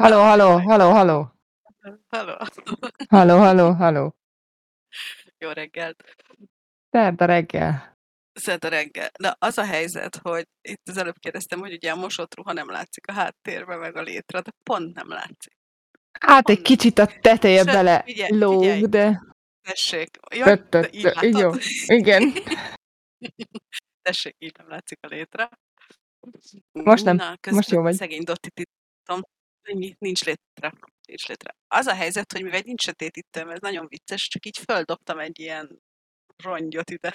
Halló, halló, halló, halló. Halló. Halló, halló, halló. Jó reggelt. Szerda reggel. Szerda reggel. Na, az a helyzet, hogy itt az előbb kérdeztem, hogy ugye a mosott ruha nem látszik a háttérben, meg a létre, de pont nem látszik. Hát egy Pont nem. kicsit a teteje Sőt, bele figyelj, figyelj. lóg, de Tessék. Jaj, de így jó, igen. Tessék, így nem látszik a létre. Most nem, Na, most jó vagy. szegény Dotti titom. Ennyi, nincs létre. Nincs létre. Az a helyzet, hogy mivel nincs sötétítőm, ez nagyon vicces, csak így földobtam egy ilyen rongyot ide.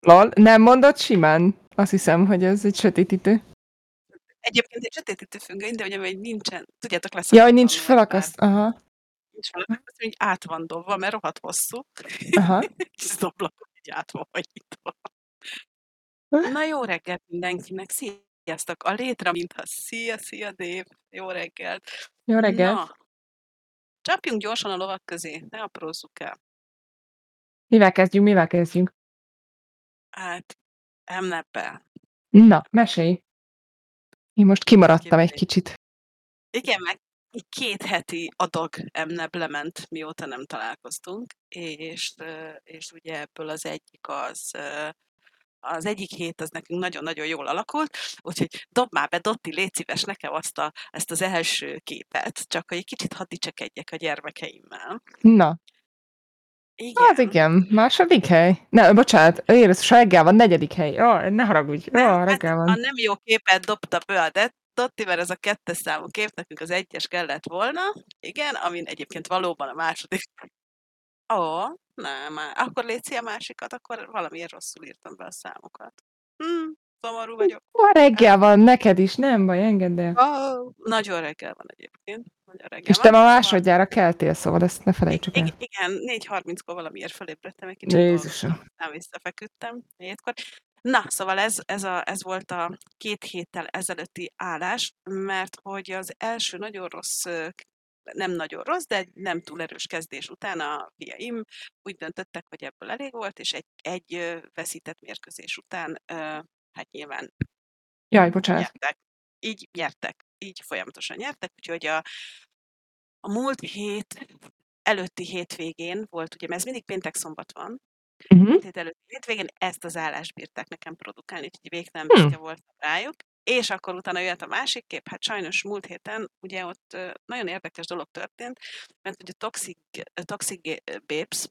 Lol, nem mondod simán? Azt hiszem, hogy ez egy sötétítő. Egyébként egy sötétítő függöny, de ugye még nincsen, tudjátok, lesz Jaj, nincs felakaszt. Aha, Nincs felakaszt, hogy át van dobva, mert rohadt hosszú. aha. És az ablakon így át van hajítva. Na jó reggelt mindenkinek, sziasztok! A létre, mintha szia, szia Dév, jó reggelt! Jó reggelt. Na, csapjunk gyorsan a lovak közé, ne aprózzuk el. Mivel kezdjünk, mivel kezdjünk? Hát, emneppel. Na, mesélj. Én most kimaradtam egy kicsit. Igen, meg egy két heti adag emneb lement, mióta nem találkoztunk, és, és ugye ebből az egyik az, az egyik hét az nekünk nagyon-nagyon jól alakult, úgyhogy dob már be, Dotti, légy szíves nekem azt a, ezt az első képet, csak hogy egy kicsit hadd dicsekedjek a gyermekeimmel. Na, Igen. az igen, második hely. Ne, bocsánat, érez, reggel van, negyedik hely. Ó, ne haragudj. Nem, hát reggel a van. nem jó képet dobta be a Dotti, mert ez a kettes számú kép, nekünk az egyes kellett volna, igen, amin egyébként valóban a második. Ó, nem, akkor légy szia a másikat, akkor valamiért rosszul írtam be a számokat. Hm, szomorú vagyok. Ma reggel van, neked is, nem baj, engedd el. Ó, nagyon reggel van egyébként. Nagyon reggel És van. te ma Szóval, másodjára keltél, szóval ezt ne felejtsük el. ig- igen, 4.30-kor valamiért felébredtem, egy kicsit Jézusom. nem visszafeküdtem hétkor. Na, szóval ez, ez, a, ez volt a két héttel ezelőtti állás, mert hogy az első nagyon rossz, nem nagyon rossz, de egy nem túl erős kezdés után a fiaim úgy döntöttek, hogy ebből elég volt, és egy, egy veszített mérkőzés után, hát nyilván Jaj, bocsánat. nyertek. Így nyertek. Így folyamatosan nyertek, úgyhogy a, a múlt hét előtti hétvégén volt, ugye, mert ez mindig péntek-szombat van, Uh-huh. hét előtti hétvégén ezt az állást bírták nekem produkálni, úgyhogy végtelen Hm. büszke voltam rájuk. És akkor utána jött a másik kép, hát sajnos múlt héten ugye ott nagyon érdekes dolog történt, mert ugye Toxic, Toxic Babes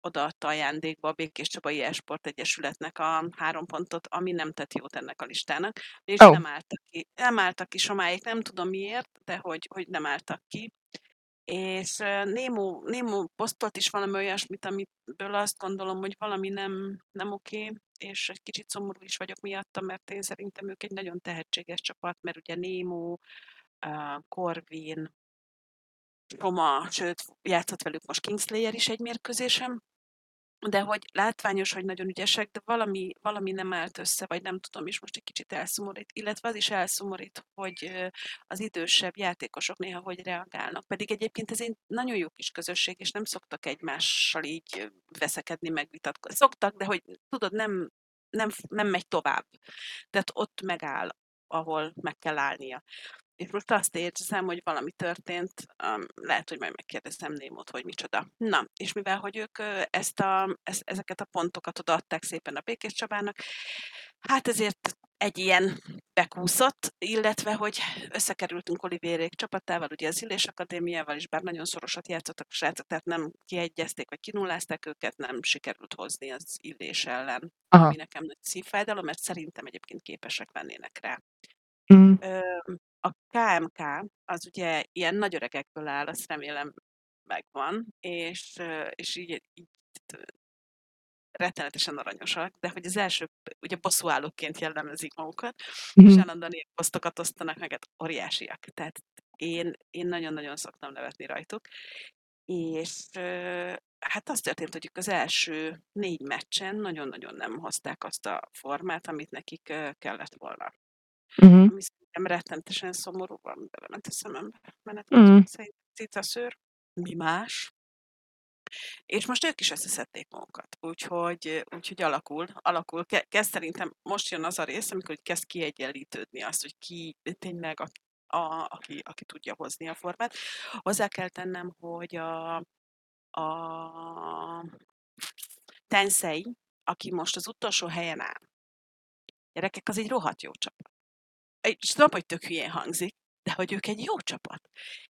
odaadta ajándékba a Békés Csabai Esport Egyesületnek a három pontot, ami nem tett jót ennek a listának, és Ó. nem álltak ki. Nem álltak ki somáig, nem tudom miért, de hogy, hogy nem álltak ki. És ö, Nemo, Nemo posztolt is valami olyasmit, amiből azt gondolom, hogy valami nem, nem oké, és egy kicsit szomorú is vagyok miatta, mert én szerintem ők egy nagyon tehetséges csapat, mert ugye Nemo, uh, Corvin, Roma, sőt, játszott velük most Kingslayer is egy mérkőzésem, de hogy látványos, hogy nagyon ügyesek, de valami, valami nem állt össze, vagy nem tudom, és most egy kicsit elszomorít. Illetve az is elszomorít, hogy az idősebb játékosok néha hogy reagálnak. Pedig egyébként ez egy nagyon jó kis közösség, és nem szoktak egymással így veszekedni, megvitatkozni. Szoktak, de hogy tudod, nem, nem, nem megy tovább. Tehát ott megáll, ahol meg kell állnia. És most azt érzem, hogy valami történt, um, lehet, hogy majd megkérdezem Némot, hogy micsoda. Na, és mivel, hogy ők ezt a, ezt, ezeket a pontokat odaadták szépen a Békés Csabának, hát ezért egy ilyen bekúszott, illetve, hogy összekerültünk Olivérék csapatával, ugye az Illés Akadémiával is, bár nagyon szorosat játszottak a srácok, tehát nem kiegyezték, vagy kinullázták őket, nem sikerült hozni az Illés ellen, Aha. ami nekem nagy szívfájdalom, mert szerintem egyébként képesek lennének rá. Mm. Ö, a KMK az ugye ilyen nagy öregekből áll, azt remélem megvan, és, ö, és így, így rettenetesen aranyosak, de hogy az első, ugye bosszúállóként jellemezik magukat, és Mhm. állandóan ilyen posztokat osztanak meg, hát óriásiak. Tehát én, én nagyon-nagyon szoktam nevetni rajtuk. És hát az történt, hogy az első négy meccsen nagyon-nagyon nem hozták azt a formát, amit nekik kellett volna Mhm. ami szerintem rettenetesen szomorú, van belement a szemembe menet Mm. közben, szerintem cicaszőr. Mi más? És most ők is összeszedték magukat, úgyhogy, úgyhogy alakul, alakul. Ke- kezd szerintem most jön az a rész, amikor így kezd kiegyenlítődni azt, hogy ki tényleg a, a, aki, aki tudja hozni a formát. Hozzá kell tennem, hogy a, a Tensei, aki most az utolsó helyen áll, gyerekek, az egy rohadt jó csapat. És tudom, hogy tök hülyén hangzik, de hogy ők egy jó csapat.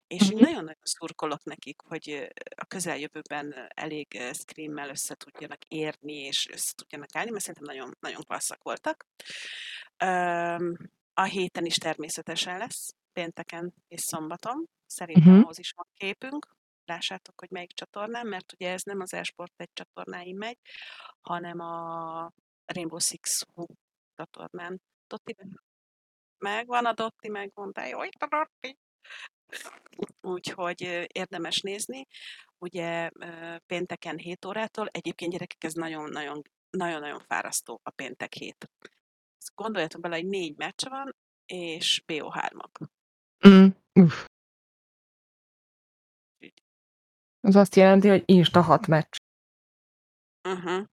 És én Mhm. nagyon-nagyon szurkolok nekik, hogy a közeljövőben elég screammel össze tudjanak érni, és össze tudjanak állni, mert szerintem nagyon, nagyon klasszak voltak. A héten is természetesen lesz, pénteken és szombaton. Szerintem Mhm. ahhoz is van képünk. Lássátok, hogy melyik csatornán, mert ugye ez nem az Esport egy csatornáin megy, hanem a Rainbow Six Hu csatornán. Dotti, megvan a Dotti, megmondta, jó, itt a Dotti. Úgyhogy érdemes nézni. Ugye pénteken 7 órától, egyébként gyerekek, ez nagyon-nagyon nagyon-nagyon fárasztó a péntek hét. Gondoljatok bele, hogy négy meccs van, és BO3-ak. Mm. Az azt jelenti, hogy Insta hat meccs. Uh-huh.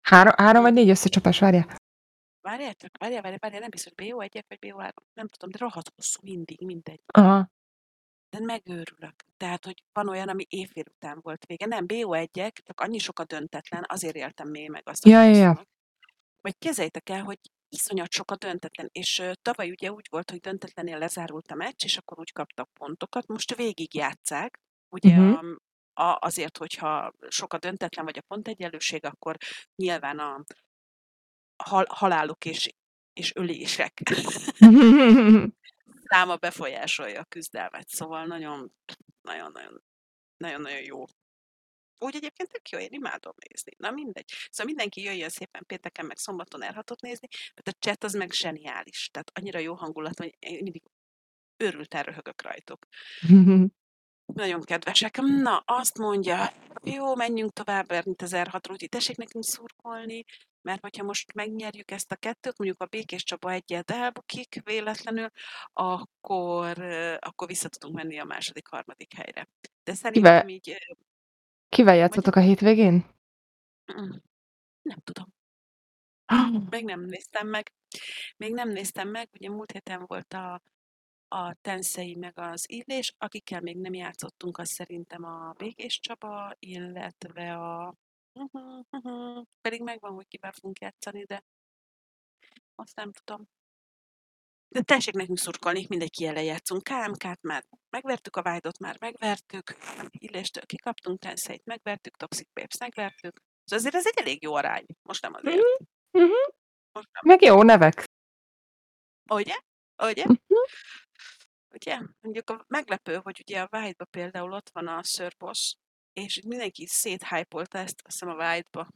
Három, három vagy négy összecsapás, várjál. Várjátok, várjál, várjál, várjál, nem biztos BO1-ek vagy BO3, nem tudom, de rohadt hosszú mindig, mindegy. Aha. De megőrülök. Tehát, hogy van olyan, ami éjfél után volt vége. Nem, BO1-ek, csak annyi sok a döntetlen, azért éltem még meg azt, Ja, ja, ja. Vagy képzeljétek el, hogy iszonyat sok a döntetlen, és ö, tavaly ugye úgy volt, hogy döntetlennél lezárult a meccs, és akkor úgy kaptak pontokat, most végig játszák, ugye Mhm. a, a, azért, hogyha sok a döntetlen, vagy a pontegyenlőség, akkor nyilván a hal, halálok és, és ölések száma befolyásolja a küzdelmet, szóval nagyon, nagyon, nagyon, nagyon-nagyon jó. Úgy egyébként tök jó, én imádom nézni. Na mindegy. Szóval mindenki jöjjön szépen pénteken, meg szombaton elhatott nézni, mert a chat az meg zseniális. Tehát annyira jó hangulat, hogy én mindig őrülten röhögök rajtuk. Nagyon kedvesek. Na, azt mondja, jó, menjünk tovább, az R6 úgyhogy tessék nekünk szurkolni, mert hogyha most megnyerjük ezt a kettőt, mondjuk a Békés Csaba egyet elbukik véletlenül, akkor, akkor vissza tudunk menni a második, harmadik helyre. De szerintem Kivel, így, kivel játszotok a hétvégén? nem tudom. Még nem néztem meg. Még nem néztem meg, ugye múlt héten volt a, a Tenszei meg az Illés, akikkel még nem játszottunk, az szerintem a Békés Csaba, illetve a... Pedig megvan, hogy kivel fogunk játszani, de azt nem tudom. De tessék nekünk szurkolni, mindegy ki ellen játszunk. KMK-t már megvertük, a Vájdot már megvertük, Illéstől kikaptunk, Tenszeit megvertük, Toxic Babes megvertük. Szóval azért ez egy elég jó arány. Most nem azért. Mhm, mhm. Most nem. Meg jó nevek. Ugye? Ugye? Mhm. Ugye? Mondjuk a meglepő, hogy ugye a White-ba például ott van a Sir Boss, és mindenki széthypolta ezt, azt hiszem a White-ba.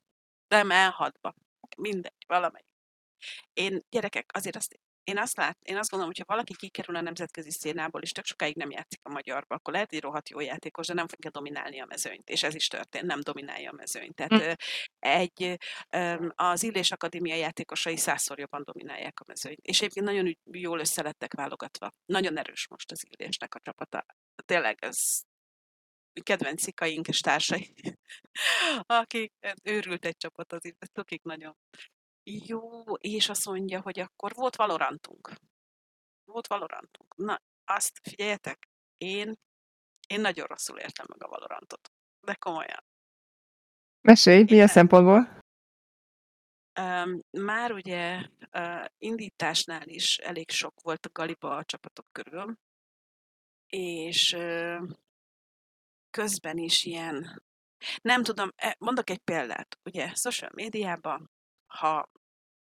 Nem, elhatba. Mindegy, valamelyik. Én, gyerekek, azért azt, én azt lát, én azt gondolom, hogy ha valaki kikerül a nemzetközi szénából, és tök sokáig nem játszik a magyarba, akkor lehet egy rohadt jó játékos, de nem fogja dominálni a mezőnyt. És ez is történt, nem dominálja a mezőnyt. Tehát ö, egy, az Illés Akadémia játékosai százszor jobban dominálják a mezőnyt. És egyébként nagyon jól összelettek válogatva. Nagyon erős most az Illésnek a csapata. Tényleg ez kedvenc szikaink és társai, akik őrült egy csapat az itt, akik nagyon jó, és azt mondja, hogy akkor volt Valorantunk. Volt Valorantunk. Na, azt figyeljetek, én, én nagyon rosszul értem meg a Valorantot. De komolyan. Mesélj, milyen Én, szempontból? már ugye indításnál is elég sok volt a galiba a csapatok körül, és közben is ilyen, nem tudom, e- mondok egy példát, ugye, social médiában, ha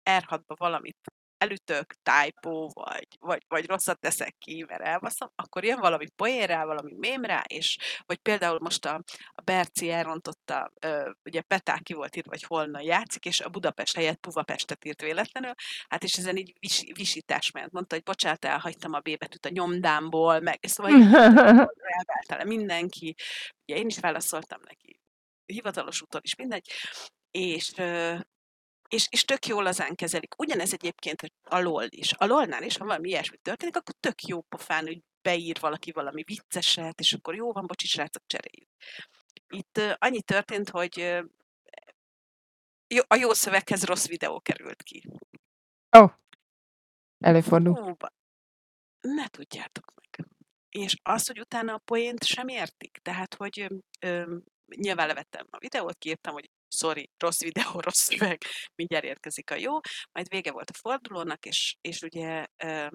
R6-ba valamit elütök, typo, vagy, vagy, vagy rosszat teszek ki, mert elbaszom, akkor jön valami poén rá, valami mém rá, és vagy például most a, a Berci elrontotta, ö, ugye Petá ki volt írva, hogy holna játszik, és a Budapest helyett Puvapestet írt véletlenül, hát és ezen így vis, visítás ment. Mondta, hogy bocsánat, elhagytam a B betűt a nyomdámból, meg szóval le mindenki. Ugye én is válaszoltam neki, hivatalos úton is mindegy, és és, és tök jól lazán kezelik. Ugyanez egyébként a LOL is. A LOL-nál is, ha valami ilyesmi történik, akkor tök jó pofán, hogy beír valaki valami vicceset, és akkor jó van, bocsi, srácok, cseréljük. Itt annyi történt, hogy jó, a jó szöveghez rossz videó került ki. Ó. Oh. Előfordul. Hú, ne tudjátok meg. És azt, hogy utána a poént sem értik. Tehát, hogy ö, nyilván levettem a videót, kiírtam, hogy sorry, rossz videó, rossz szöveg, mindjárt érkezik a jó. Majd vége volt a fordulónak, és, és ugye ö,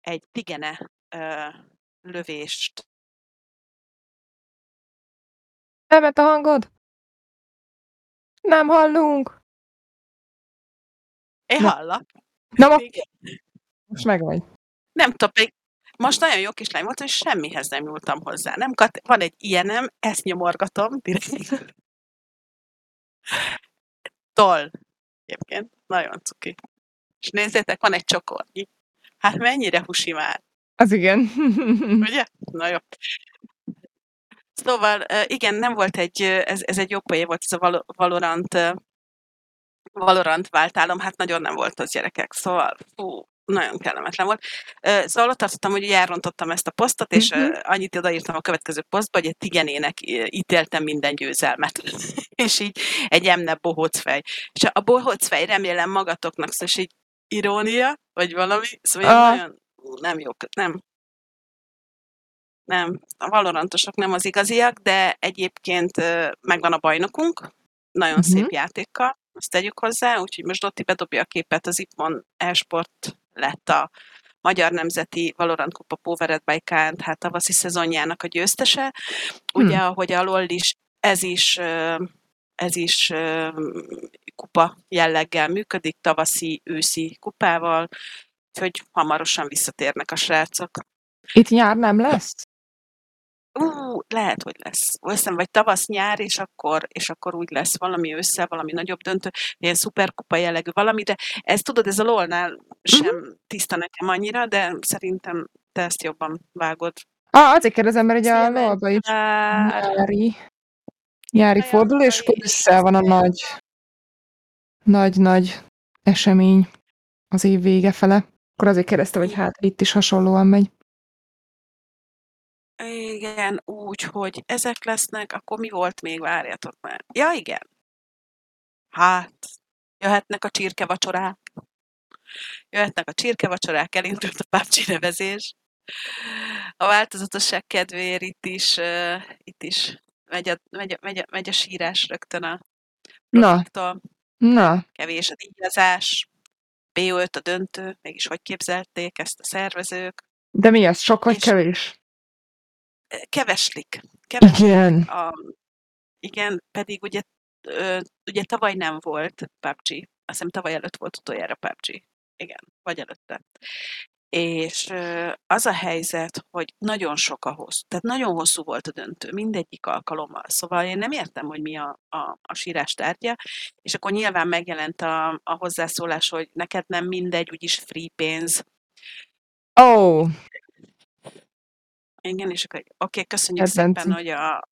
egy tigene ö, lövést Elment a hangod? Nem hallunk. Én Na. hallak. Na, ma... most meg vagy. Nem tudom, pedig most nagyon jó kislány volt, és semmihez nem nyúltam hozzá. Nem, kat- van egy ilyenem, ezt nyomorgatom direkt. Toll. Egyébként nagyon cuki. És nézzétek, van egy csokornyi. Hát mennyire husi már. Az igen. Ugye? Na jó. Szóval igen, nem volt egy, ez, ez egy jó poé volt, ez a Valorant, Valorant váltálom, hát nagyon nem volt az gyerekek, szóval fú, nagyon kellemetlen volt. Szóval ott tartottam, hogy elrontottam ezt a posztot, és uh-huh. annyit odaírtam a következő posztba, hogy egy tigenének ítéltem minden győzelmet. és így egy emne bohócfej. És a bohócfej remélem magatoknak, szóval így irónia, vagy valami, szóval uh. nagyon nem jó, nem, nem, a valorantosok nem az igaziak, de egyébként megvan a bajnokunk, nagyon uh-huh. szép játékkal, azt tegyük hozzá, úgyhogy most Dotti bedobja a képet, az Ipmon Esport lett a Magyar Nemzeti Valorant Kupa Powered by Kant, hát tavaszi szezonjának a győztese. Ugye, hmm. ahogy a LOL is, ez is ez is kupa jelleggel működik, tavaszi, őszi kupával, úgyhogy hamarosan visszatérnek a srácok. Itt nyár nem lesz? Ú, lehet, hogy lesz. Összem vagy tavasz-nyár, és akkor, és akkor úgy lesz valami össze, valami nagyobb döntő, ilyen szuperkupa jellegű valami, de ez tudod, ez a LOL-nál sem uh-huh. tiszta nekem annyira, de szerintem te ezt jobban vágod. Ah, azért kérdezem, mert ugye a lol is nyári, nyári fordul, és akkor össze van a nagy, nagy-nagy esemény az év vége fele. Akkor azért kérdeztem, hogy hát itt is hasonlóan megy. Igen, úgy, hogy ezek lesznek, akkor mi volt még, várjatok már. Ja, igen. Hát, jöhetnek a csirkevacsorák. Jöhetnek a csirkevacsorák, elindult a PUBG nevezés. A változatosság kedvéért itt is, uh, itt is megy a, megy, a, megy, a, megy a sírás rögtön a projektől. Na. Na. Kevés a díjazás. B5 a döntő, mégis hogy képzelték ezt a szervezők. De mi ez, sok vagy kevés? Keveslik. keveslik igen. A, igen, pedig ugye, ugye tavaly nem volt PUBG. Azt hiszem tavaly előtt volt utoljára PUBG. Igen, vagy előtte. És az a helyzet, hogy nagyon sok a hosszú, tehát nagyon hosszú volt a döntő, mindegyik alkalommal. Szóval én nem értem, hogy mi a, a, a sírás tárgya, és akkor nyilván megjelent a, a hozzászólás, hogy neked nem mindegy, úgyis free pénz. Ó, oh. Igen, és akkor oké, okay, köszönjük Kedvenci. szépen, hogy a...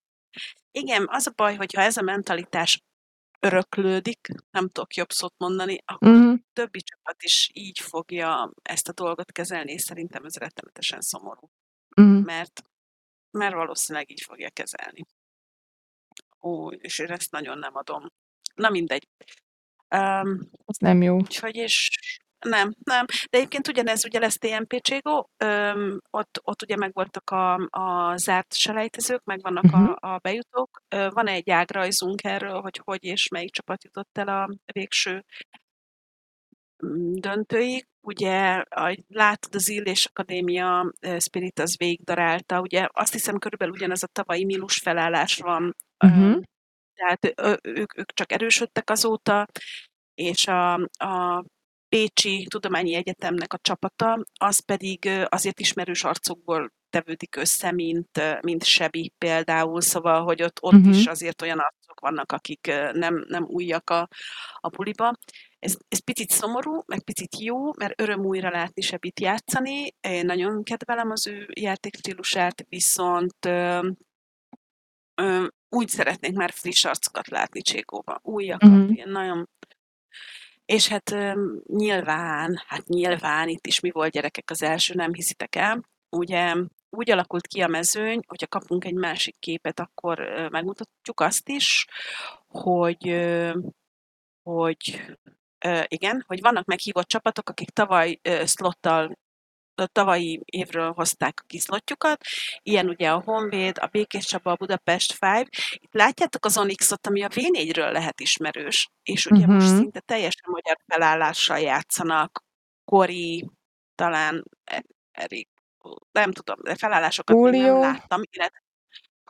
Igen, az a baj, hogyha ez a mentalitás öröklődik, nem tudok jobb szót mondani, akkor uh-huh. többi csapat is így fogja ezt a dolgot kezelni, és szerintem ez rettenetesen szomorú. Uh-huh. Mert, mert valószínűleg így fogja kezelni. Ó, és én ezt nagyon nem adom. Na mindegy. Um, ez nem jó. Úgyhogy és nem, nem. De egyébként ugyanez ugye lesz TMP-cségó, ott, ott ugye megvoltak a, a zárt selejtezők, meg vannak uh-huh. a, a bejutók. Van egy ágrajzunk erről, hogy hogy és melyik csapat jutott el a végső mm, döntőig. Ugye, látod, az Illés Akadémia Spirit az végigdarálta, ugye azt hiszem körülbelül ugyanez a tavalyi mínusz felállás van, uh-huh. tehát ők, ők csak erősödtek azóta, és a, a Pécsi Tudományi Egyetemnek a csapata, az pedig azért ismerős arcokból tevődik össze, mint, mint Sebi például, szóval, hogy ott, ott uh-huh. is azért olyan arcok vannak, akik nem, nem újak a, a puliba. Ez, ez picit szomorú, meg picit jó, mert öröm újra látni Sebit játszani. Én nagyon kedvelem az ő játékstílusát, viszont ö, ö, úgy szeretnék már friss arcokat látni Cségóba. Újakat, uh-huh. ilyen nagyon és hát nyilván, hát nyilván itt is mi volt gyerekek az első, nem hiszitek el. Ugye úgy alakult ki a mezőny, hogyha kapunk egy másik képet, akkor megmutatjuk azt is, hogy, hogy igen, hogy vannak meghívott csapatok, akik tavaly slottal a tavalyi évről hozták a kiszlotjukat, ilyen ugye a Honvéd, a Békés Csaba, a Budapest 5. Itt látjátok az Onyxot, ami a V4-ről lehet ismerős, és ugye uh-huh. most mhm. szinte teljesen magyar felállással játszanak, Kori, talán e- Erik, nem tudom, de felállásokat még nem láttam, illetve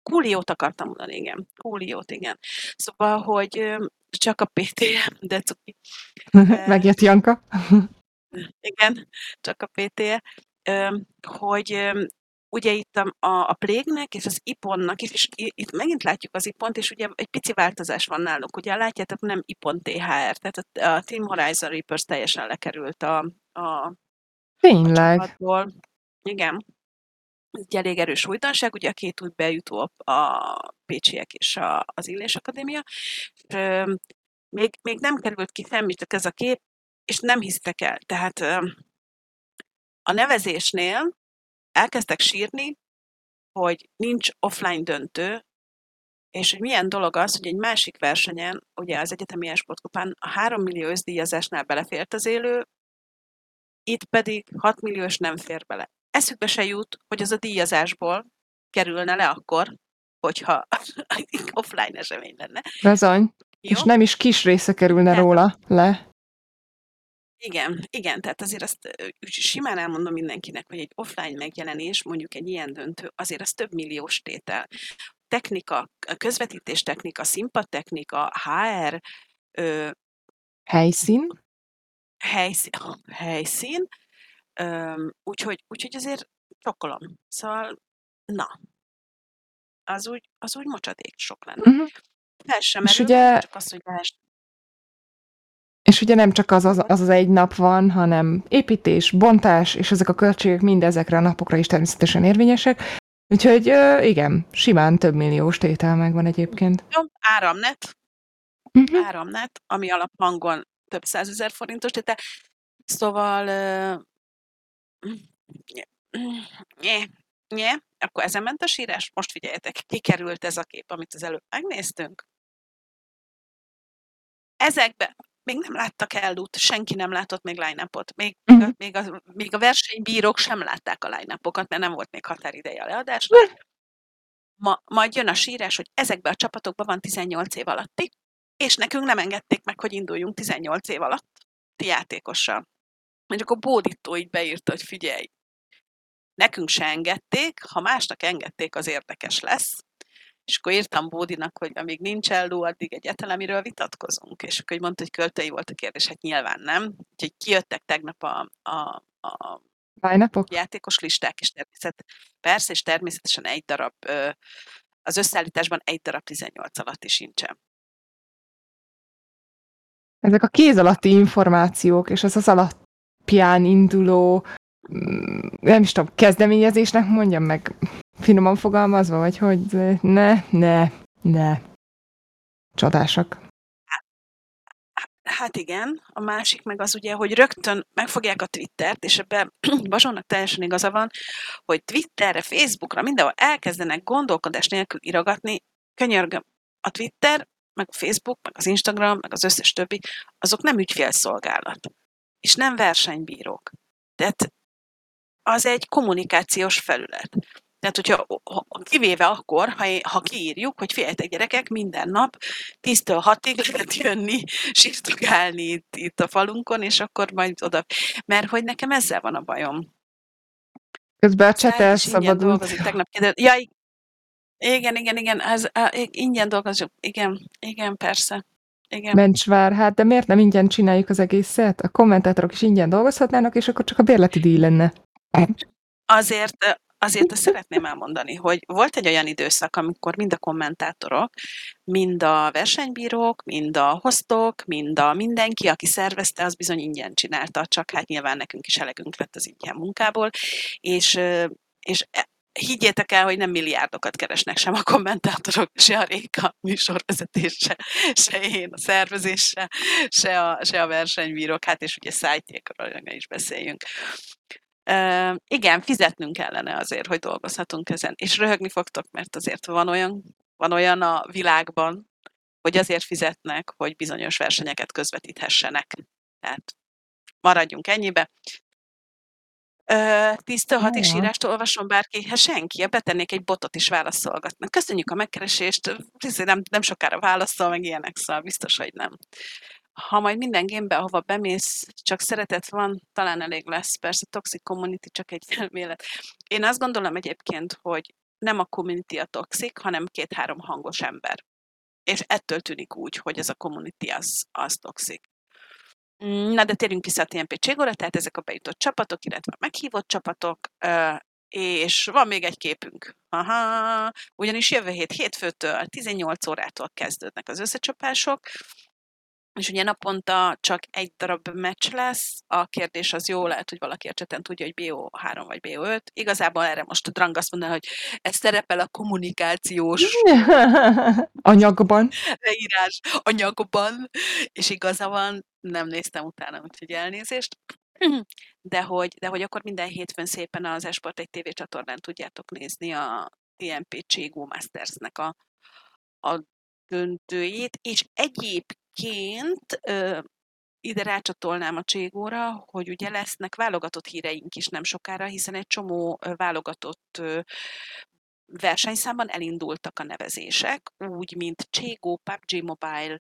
Kúliót akartam mondani, igen. Kúliót, igen. Szóval, hogy csak a PTM, de cuki. Megjött Janka. Igen, csak a PTE. Hogy ugye itt a, a, plégnek és az iponnak is, és itt megint látjuk az ipont, és ugye egy pici változás van náluk. Ugye látjátok, nem ipon THR, tehát a, a Team Horizon Reapers teljesen lekerült a, a, Tényleg. csapatból. Igen. Ez egy elég erős újdonság, ugye a két új bejutó a, a Pécsiek és a, az Illés Akadémia. És, még, még nem került ki semmitek ez a kép, és nem hisztek el. Tehát a nevezésnél elkezdtek sírni, hogy nincs offline döntő, és hogy milyen dolog az, hogy egy másik versenyen, ugye az Egyetemi Esportkupán a 3 millió összdíjazásnál belefért az élő, itt pedig 6 milliós nem fér bele. Eszükbe se jut, hogy az a díjazásból kerülne le akkor, hogyha offline esemény lenne. Bezony. Jó? És nem is kis része kerülne Nem. róla le. Igen, igen, tehát azért azt simán elmondom mindenkinek, hogy egy offline megjelenés, mondjuk egy ilyen döntő, azért az több milliós tétel. Technika, közvetítés technika, színpadtechnika, HR, ö, Helyszín. helyszín, helyszín ö, úgyhogy, úgyhogy azért csokolom. Szóval, na, az úgy, az úgy mocsadék sok lenne. Uh-huh. Fel sem merül, ugye... csak az, hogy lehessen és ugye nem csak az az, az az egy nap van, hanem építés, bontás, és ezek a költségek mind ezekre a napokra is természetesen érvényesek. Úgyhogy igen, simán több milliós tétel megvan egyébként. Jó, áramnet. Uh-huh. Áramnet, ami alaphangon több százezer forintos tétel. Szóval nye, nye, akkor ezen ment a sírás. Most figyeljetek, kikerült ez a kép, amit az előbb megnéztünk. Ezekbe még nem láttak ellút, senki nem látott még line még, uh-huh. még, a, még a versenybírók sem látták a line mert nem volt még határideje a leadásnak. Ma, majd jön a sírás, hogy ezekbe a csapatokban van 18 év alatti, és nekünk nem engedték meg, hogy induljunk 18 év alatt játékossal. Mondjuk a bódító így beírta, hogy figyelj, nekünk se engedték, ha másnak engedték, az érdekes lesz. És akkor írtam Bódinak, hogy amíg nincs elló, addig egyáltalán miről vitatkozunk. És akkor mondta, hogy költői volt a kérdés, hát nyilván nem. Úgyhogy kijöttek tegnap a, a, a Vájnapok? játékos listák, és természet, persze, és természetesen egy darab, az összeállításban egy darab 18 alatti sincsen. Ezek a kéz alatti információk, és az az alapján induló, mm, nem is tudom, kezdeményezésnek mondjam meg, Finoman fogalmazva, vagy hogy ne, ne, ne. Csodásak. Hát igen, a másik meg az ugye, hogy rögtön megfogják a Twittert, és ebben Bazsonnak teljesen igaza van, hogy Twitterre, Facebookra, mindenhol elkezdenek gondolkodás nélkül iragatni, könyörgöm, a Twitter, meg a Facebook, meg az Instagram, meg az összes többi, azok nem ügyfélszolgálat, és nem versenybírók. Tehát az egy kommunikációs felület. Tehát, hogyha kivéve akkor, ha, ha kiírjuk, hogy figyeljetek gyerekek, minden nap 10-től 6-ig lehet jönni, sírtogálni itt, itt a falunkon, és akkor majd oda. Mert hogy nekem ezzel van a bajom. Közben a cset elszabadult. Tegnap ja, igen, igen, igen, ez, ingyen dolgozunk. Igen, igen, persze. Igen. Mencsvár, hát de miért nem ingyen csináljuk az egészet? A kommentátorok is ingyen dolgozhatnának, és akkor csak a bérleti díj lenne. Azért, Azért azt szeretném elmondani, hogy volt egy olyan időszak, amikor mind a kommentátorok, mind a versenybírók, mind a hostok, mind a mindenki, aki szervezte, az bizony ingyen csinálta, csak hát nyilván nekünk is elegünk lett az ingyen munkából, és, és e, higgyétek el, hogy nem milliárdokat keresnek sem a kommentátorok, se a Réka műsorvezetés, se, én a szervezés, se, a, se a versenybírók, hát és ugye szájtékról is beszéljünk. Uh, igen, fizetnünk kellene azért, hogy dolgozhatunk ezen. És röhögni fogtok, mert azért van olyan, van olyan a világban, hogy azért fizetnek, hogy bizonyos versenyeket közvetíthessenek. Tehát maradjunk ennyibe. Tiszta hat és írást olvasom bárki? Hát senki, betennék egy botot is válaszolgatni. Köszönjük a megkeresést, nem, nem sokára válaszol, meg ilyenek, szóval biztos, hogy nem. Ha majd minden gémbe, ahova bemész, csak szeretet van, talán elég lesz. Persze, toxic community csak egy elmélet. Én azt gondolom egyébként, hogy nem a community a toxic, hanem két-három hangos ember. És ettől tűnik úgy, hogy ez a community az, az toxic. Na, de térjünk vissza a TNP Cségóra, tehát ezek a bejutott csapatok, illetve a meghívott csapatok, és van még egy képünk. Aha, ugyanis jövő hét hétfőtől 18 órától kezdődnek az összecsapások, és ugye naponta csak egy darab meccs lesz, a kérdés az jó, lehet, hogy valaki a cseten tudja, hogy BO3 vagy BO5. Igazából erre most a Drang azt mondaná, hogy ez szerepel a kommunikációs anyagban. leírás anyagban, és igaza van, nem néztem utána, úgyhogy elnézést. De hogy, de hogy akkor minden hétfőn szépen az Esport egy TV csatornán tudjátok nézni a TMP Cségó Masters-nek a, a döntőjét, és egyébként ide rácsatolnám a Cségóra, hogy ugye lesznek válogatott híreink is nem sokára, hiszen egy csomó válogatott versenyszámban elindultak a nevezések, úgy, mint Cségó, PUBG Mobile,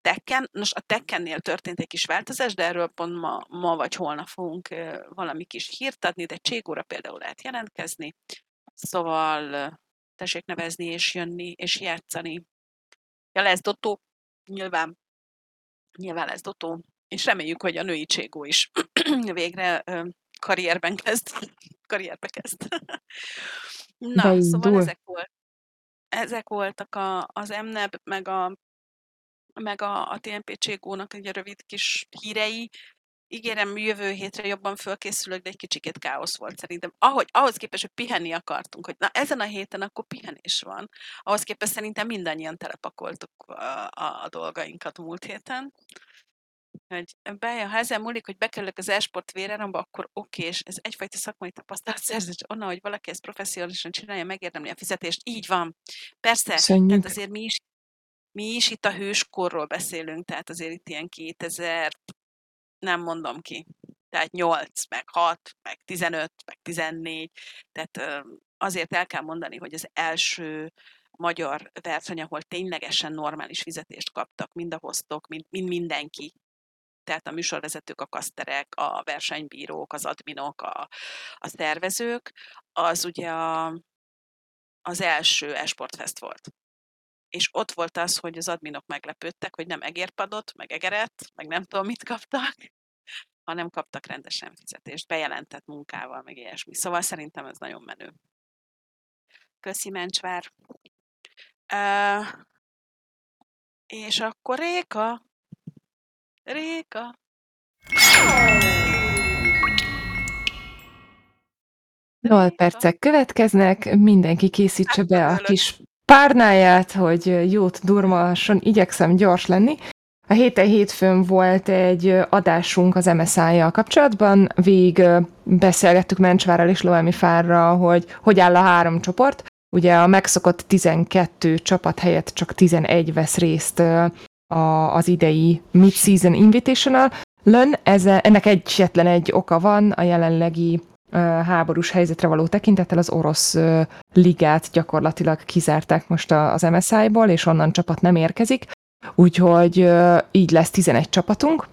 Tekken. Nos, a Tekkennél történt egy kis változás, de erről pont ma, ma vagy holnap fogunk valami kis hírt adni, de Cségóra például lehet jelentkezni. Szóval tessék nevezni és jönni és játszani. Ja, lesz Dotó, nyilván. Nyilván lesz Dotó. És reméljük, hogy a női Cségó is végre karrierben kezd. Karrierbe kezd. Na, Beindul. szóval ezek, volt, ezek voltak a, az MNEB, meg a meg a, a TNP Cségónak egy rövid kis hírei. Ígérem, jövő hétre jobban fölkészülök, de egy kicsikét káosz volt szerintem. Ahogy, ahhoz képest, hogy pihenni akartunk, hogy na ezen a héten akkor pihenés van. Ahhoz képest szerintem mindannyian telepakoltuk a, a, a dolgainkat múlt héten. Hogy bejön, ha ezen múlik, hogy bekerülök az e-sport véreromba, akkor oké, és ez egyfajta szakmai tapasztalatszerzés, onnan, hogy valaki ezt professzionálisan csinálja, megérdemli a fizetést. Így van. Persze, Köszönjük. tehát azért mi is mi is itt a hőskorról beszélünk, tehát azért itt ilyen 2000, nem mondom ki, tehát 8, meg 6, meg 15, meg 14, tehát azért el kell mondani, hogy az első magyar verseny, ahol ténylegesen normális fizetést kaptak, mind a hoztok, mind, mind mindenki, tehát a műsorvezetők, a kaszterek, a versenybírók, az adminok, a, a szervezők, az ugye a, az első esportfest volt és ott volt az, hogy az adminok meglepődtek, hogy nem egérpadot, meg egeret, meg nem tudom mit kaptak, hanem kaptak rendesen fizetést, bejelentett munkával, meg ilyesmi. Szóval szerintem ez nagyon menő. Köszi, Mencsvár. Uh, és akkor Réka. Réka. Nol percek következnek, mindenki készítse be a kis párnáját, hogy jót durmasson, igyekszem gyors lenni. A héten hétfőn volt egy adásunk az MSI-jal kapcsolatban, végig beszélgettük Mencsvárral és Loemi Fárra, hogy hogy áll a három csoport. Ugye a megszokott 12 csapat helyett csak 11 vesz részt a, az idei Mid-Season Invitational. Lön, ez, ennek egyetlen egy oka van, a jelenlegi háborús helyzetre való tekintettel az orosz ligát gyakorlatilag kizárták most az MSI-ból, és onnan csapat nem érkezik. Úgyhogy így lesz 11 csapatunk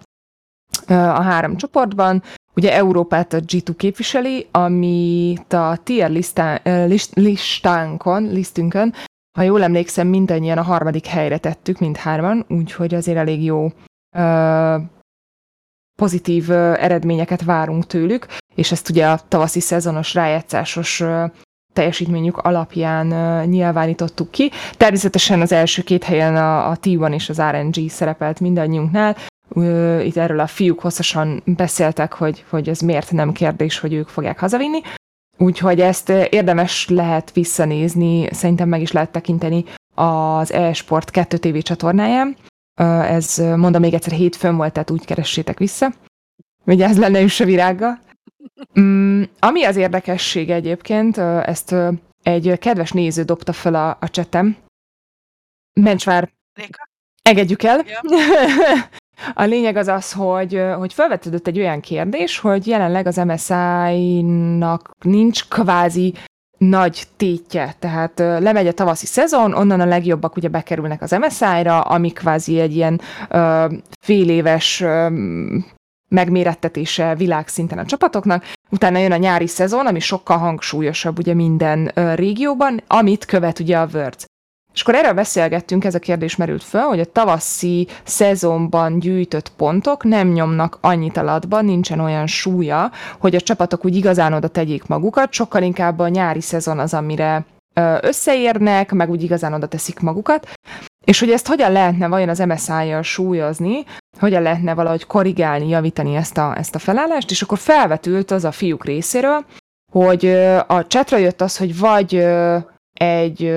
a három csoportban. Ugye Európát a G2 képviseli, amit a tier listán, list, listánkon, listünkön, ha jól emlékszem, mindannyian a harmadik helyre tettük, mindhárman, úgyhogy azért elég jó pozitív eredményeket várunk tőlük és ezt ugye a tavaszi szezonos rájátszásos teljesítményük alapján nyilvánítottuk ki. Természetesen az első két helyen a, a T1 és az RNG szerepelt mindannyiunknál. Itt erről a fiúk hosszasan beszéltek, hogy, hogy ez miért nem kérdés, hogy ők fogják hazavinni. Úgyhogy ezt érdemes lehet visszanézni, szerintem meg is lehet tekinteni az e-sport 2 TV csatornáján. Ez mondom még egyszer hétfőn volt, tehát úgy keressétek vissza. Ez lenne is a virága. Mm, ami az érdekesség egyébként, ezt egy kedves néző dobta fel a, a csetem. Mencsvár, Réka? engedjük el. Ja. A lényeg az az, hogy, hogy felvetődött egy olyan kérdés, hogy jelenleg az MSI-nak nincs kvázi nagy tétje, tehát lemegy a tavaszi szezon, onnan a legjobbak ugye bekerülnek az MSI-ra, ami kvázi egy ilyen uh, fél éves uh, megmérettetése világszinten a csapatoknak, utána jön a nyári szezon, ami sokkal hangsúlyosabb ugye minden régióban, amit követ ugye a Worlds. És akkor erről beszélgettünk, ez a kérdés merült föl, hogy a tavaszi szezonban gyűjtött pontok nem nyomnak annyit alatban, nincsen olyan súlya, hogy a csapatok úgy igazán oda tegyék magukat, sokkal inkább a nyári szezon az, amire összeérnek, meg úgy igazán oda teszik magukat. És hogy ezt hogyan lehetne vajon az MSI-jal súlyozni, hogyan lehetne valahogy korrigálni, javítani ezt a, ezt a felállást, és akkor felvetült az a fiúk részéről, hogy a chatra jött az, hogy vagy egy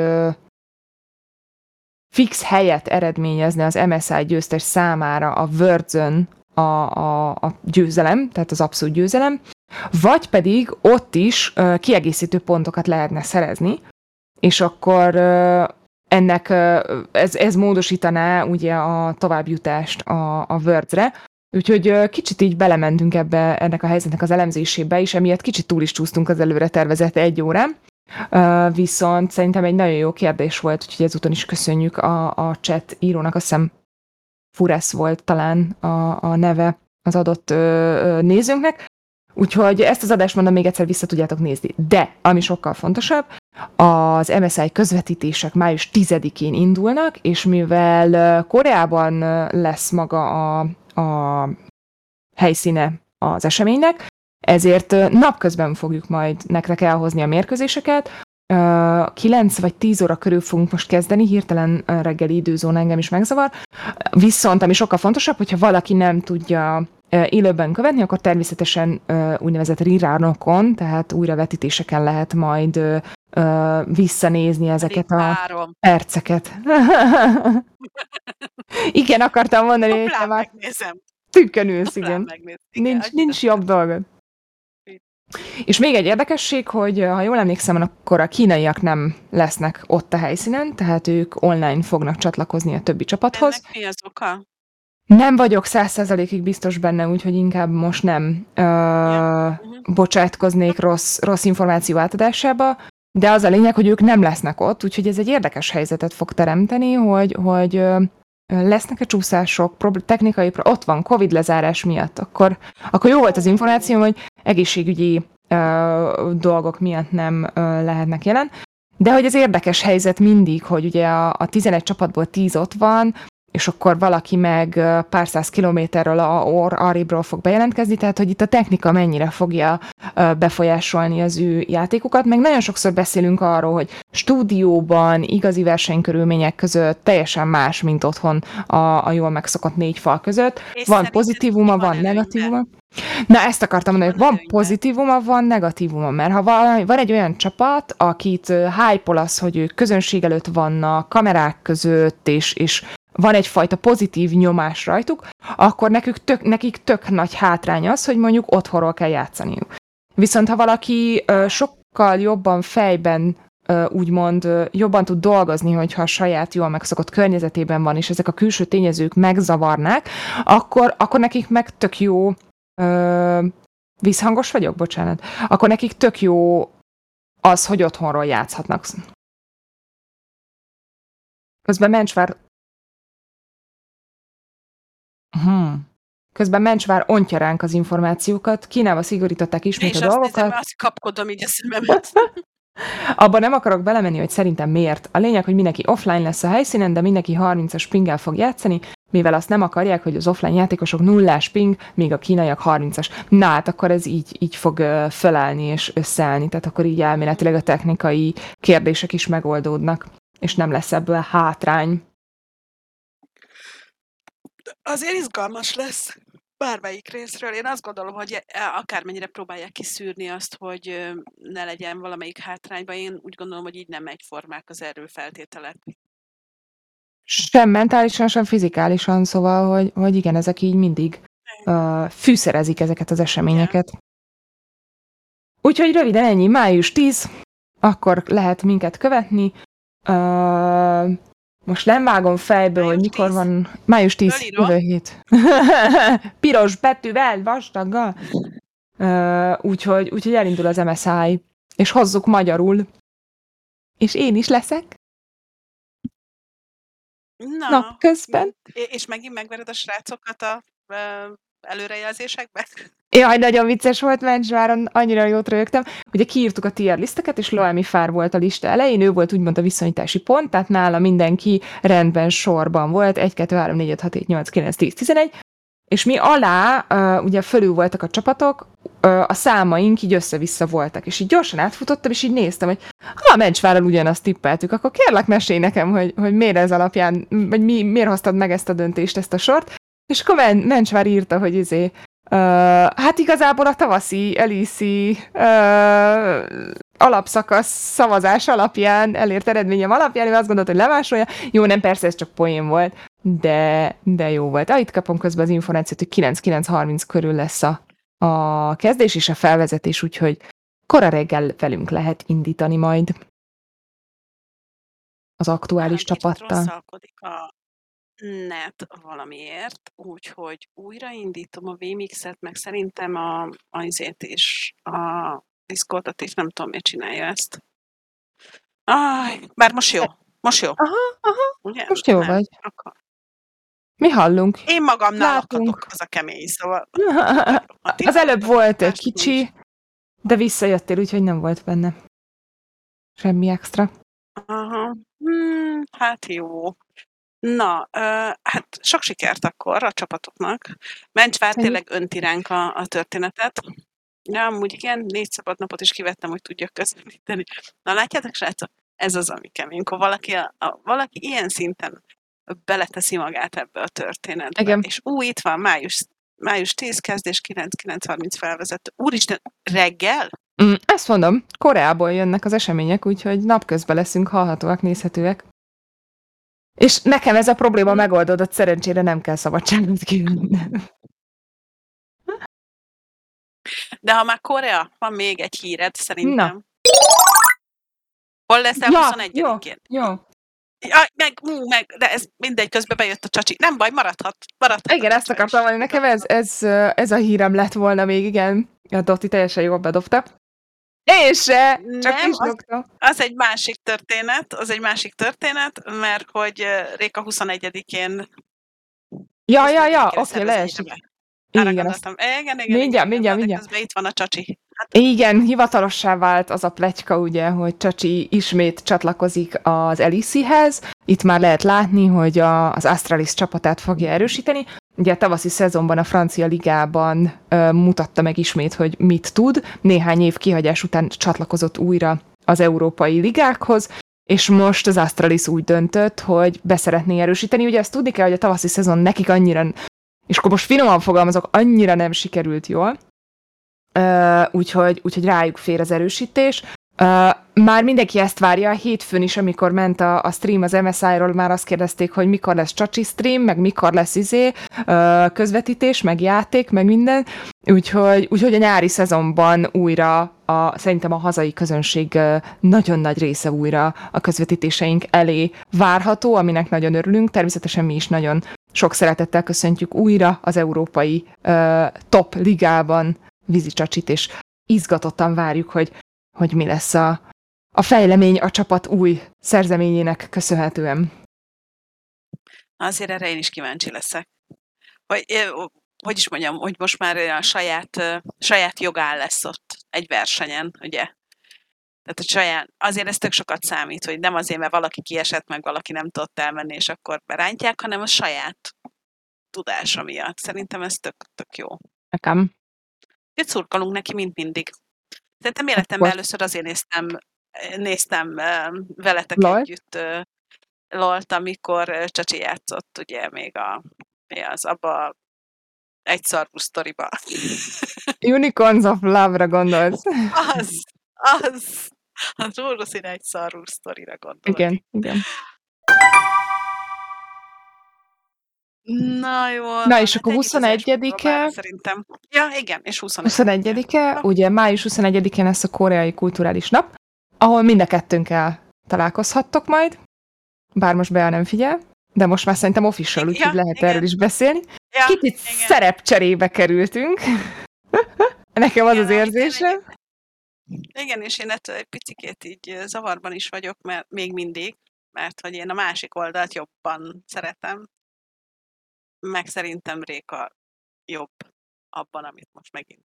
fix helyet eredményezne az MSI győztes számára a Wordzön a, a, a győzelem, tehát az abszolút győzelem, vagy pedig ott is kiegészítő pontokat lehetne szerezni, és akkor ennek ez, ez módosítaná ugye a továbbjutást a, a Wordsre, Úgyhogy kicsit így belementünk ebbe ennek a helyzetnek az elemzésébe, és emiatt kicsit túl is csúsztunk az előre tervezett egy órán. Uh, viszont szerintem egy nagyon jó kérdés volt, úgyhogy ezúton is köszönjük a, a chat írónak, azt hiszem Furesz volt talán a, a neve az adott ö, ö, nézőnknek. Úgyhogy ezt az adást mondom, még egyszer vissza tudjátok nézni. De, ami sokkal fontosabb, az MSI közvetítések május 10-én indulnak, és mivel Koreában lesz maga a, a helyszíne az eseménynek, ezért napközben fogjuk majd nektek elhozni a mérkőzéseket. 9 vagy 10 óra körül fogunk most kezdeni, hirtelen reggeli időzóna engem is megzavar. Viszont, ami sokkal fontosabb, hogyha valaki nem tudja élőben követni, akkor természetesen úgynevezett riránokon, tehát újravetítéseken lehet majd visszanézni ezeket a perceket. igen, akartam mondani, hogy már tükkön ülsz, igen. Nincs, nincs jobb dolgod. És még egy érdekesség, hogy ha jól emlékszem, akkor a kínaiak nem lesznek ott a helyszínen, tehát ők online fognak csatlakozni a többi csapathoz. Ennek mi az oka? Nem vagyok száz százalékig biztos benne, úgyhogy inkább most nem ö, bocsátkoznék rossz, rossz információ átadásába, de az a lényeg, hogy ők nem lesznek ott, úgyhogy ez egy érdekes helyzetet fog teremteni, hogy, hogy lesznek-e csúszások, technikai, ott van Covid lezárás miatt, akkor, akkor jó volt az információ, hogy egészségügyi ö, dolgok miatt nem ö, lehetnek jelen. De hogy ez érdekes helyzet mindig, hogy ugye a, a 11 csapatból 10 ott van, és akkor valaki meg pár száz kilométerről a or, arrébről fog bejelentkezni, tehát hogy itt a technika mennyire fogja befolyásolni az ő játékokat, meg nagyon sokszor beszélünk arról, hogy stúdióban, igazi versenykörülmények között teljesen más, mint otthon a, a jól megszokott négy fal között. És van pozitívuma, van, negatívuma. Na ezt akartam mondani, hogy van pozitívuma, van negatívuma, mert ha van, van egy olyan csapat, akit hype az, hogy ők közönség előtt vannak, kamerák között, és, és van egyfajta pozitív nyomás rajtuk, akkor nekük tök, nekik tök nagy hátrány az, hogy mondjuk otthonról kell játszaniuk. Viszont ha valaki ö, sokkal jobban fejben úgymond jobban tud dolgozni, hogyha a saját jól megszokott környezetében van, és ezek a külső tényezők megzavarnák, akkor, akkor nekik meg tök jó ö, visszhangos vagyok, bocsánat, akkor nekik tök jó az, hogy otthonról játszhatnak. Közben Mencsvár Hmm. Közben Mencsvár ontja ránk az információkat, Kínába szigorították ismét És a dolgokat. És azt kapkodom így a szememet. Abban nem akarok belemenni, hogy szerintem miért. A lényeg, hogy mindenki offline lesz a helyszínen, de mindenki 30-as pinggel fog játszani, mivel azt nem akarják, hogy az offline játékosok nullás ping, míg a kínaiak 30-as. Na hát akkor ez így, így fog felállni és összeállni, tehát akkor így elméletileg a technikai kérdések is megoldódnak, és nem lesz ebből hátrány. Azért izgalmas lesz bármelyik részről. Én azt gondolom, hogy e, akármennyire próbálják kiszűrni azt, hogy ne legyen valamelyik hátrányban, én úgy gondolom, hogy így nem egyformák az erőfeltételek. Sem mentálisan, sem fizikálisan, szóval, hogy, hogy igen, ezek így mindig uh, fűszerezik ezeket az eseményeket. úgyhogy röviden ennyi, május 10, akkor lehet minket követni. Uh, most nem vágom fejbe, május hogy mikor 10. van. Május 10, Fölírom. jövő hét. Piros betűvel, vastaggal. Uh, úgyhogy, úgyhogy elindul az MSI, és hozzuk magyarul. És én is leszek. Na, nap közben. És megint megvered a srácokat a előrejelzésekbe? Jaj, nagyon vicces volt Mencsváron, annyira jót rögtem. Ugye kiírtuk a tier listeket, és Loemi Fár volt a lista elején, ő volt úgymond a viszonyítási pont, tehát nála mindenki rendben sorban volt, 1, 2, 3, 4, 5, 6, 7, 8, 9, 10, 11, és mi alá, ugye fölül voltak a csapatok, a számaink így össze-vissza voltak, és így gyorsan átfutottam, és így néztem, hogy ha a Mencsvárral ugyanazt tippeltük, akkor kérlek mesélj nekem, hogy, hogy miért ez alapján, vagy mi, miért hoztad meg ezt a döntést, ezt a sort, és akkor Men- Mencsvár írta, hogy izé, Uh, hát igazából a tavaszi Elisi uh, alapszakasz szavazás alapján, elért eredményem alapján, ő azt gondolta, hogy lemásolja. Jó, nem, persze ez csak poén volt, de, de jó volt. Ah, itt kapom közben az információt, hogy 9-9.30 körül lesz a, a kezdés és a felvezetés, úgyhogy kora reggel velünk lehet indítani majd az aktuális hát, csapattal. a net valamiért, úgyhogy újraindítom a VMix-et, meg szerintem a, azért is a Discordot is, nem tudom, miért csinálja ezt. Aj, bár most jó. Most jó. Aha, aha, Ugye? most jó nem, vagy. Akkor. Mi hallunk? Én magam lakadok, az a kemény, szóval. az előbb volt egy kicsi, de visszajöttél, úgyhogy nem volt benne semmi extra. Aha. Hmm, hát jó. Na, hát sok sikert akkor a csapatoknak. Mencsvár tényleg önti ránk a, a történetet. Ja, amúgy igen, négy szabad napot is kivettem, hogy tudjak közvetíteni. Na látjátok, srácok? Ez az, ami kemény. Amikor valaki, a, a, valaki ilyen szinten beleteszi magát ebbe a történetbe. Igen. És ú, itt van, május, május 10 kezdés, 9-9.30 felvezető. Úristen, reggel? Mm, ezt mondom, Koreából jönnek az események, úgyhogy napközben leszünk hallhatóak, nézhetőek. És nekem ez a probléma megoldódott, szerencsére nem kell szabadságot kívánni. De ha már Korea, van még egy híred szerintem. Na. Hol leszel ja, 21-én? Jó, jó. Ja, meg, ú, meg, de ez mindegy, közben bejött a csacsi. Nem baj, maradhat. maradhat igen, ezt akartam mondani, nekem ez, ez, ez a hírem lett volna még, igen. A Dotti teljesen jól bedobta. Én se, csak nem, az, az egy másik történet, az egy másik történet, mert hogy Réka 21-én Ja, ja, ja, oké, okay, leesik. Igen, igen, igen, igen, mindjárt, mindjárt, mindjárt. Közben itt van a csacsi. Hát... Igen, hivatalossá vált az a pletyka, ugye, hogy Csacsi ismét csatlakozik az Elisihez. Itt már lehet látni, hogy a, az Astralis csapatát fogja erősíteni. Ugye a tavaszi szezonban a francia ligában ö, mutatta meg ismét, hogy mit tud. Néhány év kihagyás után csatlakozott újra az európai ligákhoz, és most az Astralis úgy döntött, hogy beszeretné erősíteni. Ugye ezt tudni kell, hogy a tavaszi szezon nekik annyira, és akkor most finoman fogalmazok, annyira nem sikerült jól, Uh, úgyhogy, úgyhogy rájuk fér az erősítés. Uh, már mindenki ezt várja, hétfőn is, amikor ment a, a stream az MSI-ról, már azt kérdezték, hogy mikor lesz csacsi stream, meg mikor lesz izé, uh, közvetítés, meg játék, meg minden. Úgyhogy, úgyhogy a nyári szezonban újra a, szerintem a hazai közönség nagyon nagy része újra a közvetítéseink elé várható, aminek nagyon örülünk. Természetesen mi is nagyon sok szeretettel köszöntjük újra az európai uh, top ligában vízi csacsit, és izgatottan várjuk, hogy, hogy mi lesz a, a fejlemény a csapat új szerzeményének köszönhetően. Azért erre én is kíváncsi leszek. Hogy, hogy is mondjam, hogy most már a saját, saját jogán lesz ott egy versenyen, ugye? Tehát a saját, azért ez tök sokat számít, hogy nem azért, mert valaki kiesett, meg valaki nem tudott elmenni, és akkor berántják, hanem a saját tudása miatt. Szerintem ez tök, tök jó. Nekem. Őt szurkolunk neki, mint mindig. Szerintem életemben először azért néztem, néztem veletek Lol. együtt Lolt, amikor Csacsi játszott, ugye még a, mi az, abba egy szarvú sztoriba. Unicorns of Love-ra gondolsz. Az, az. Az rózsaszín egy szarvú sztorira gondolok. Igen, igen. Na jól Na és hát akkor ennyit az első 21-e próbára szerintem. Ja, igen, és 21 21-e, ugye május 21-én lesz a koreai kulturális nap, ahol mind a kettőnkkel találkozhattok majd, bár most Bea nem figyel, de most már szerintem official, Ja, úgyhogy lehet igen. erről is beszélni. Ja, Kicsit igen. szerepcserébe kerültünk. Nekem az Igen, az érzésem. Igen, és én ettől egy picikét így zavarban is vagyok, mert még mindig, mert hogy én a másik oldalt jobban szeretem, meg szerintem Réka jobb abban, amit most megint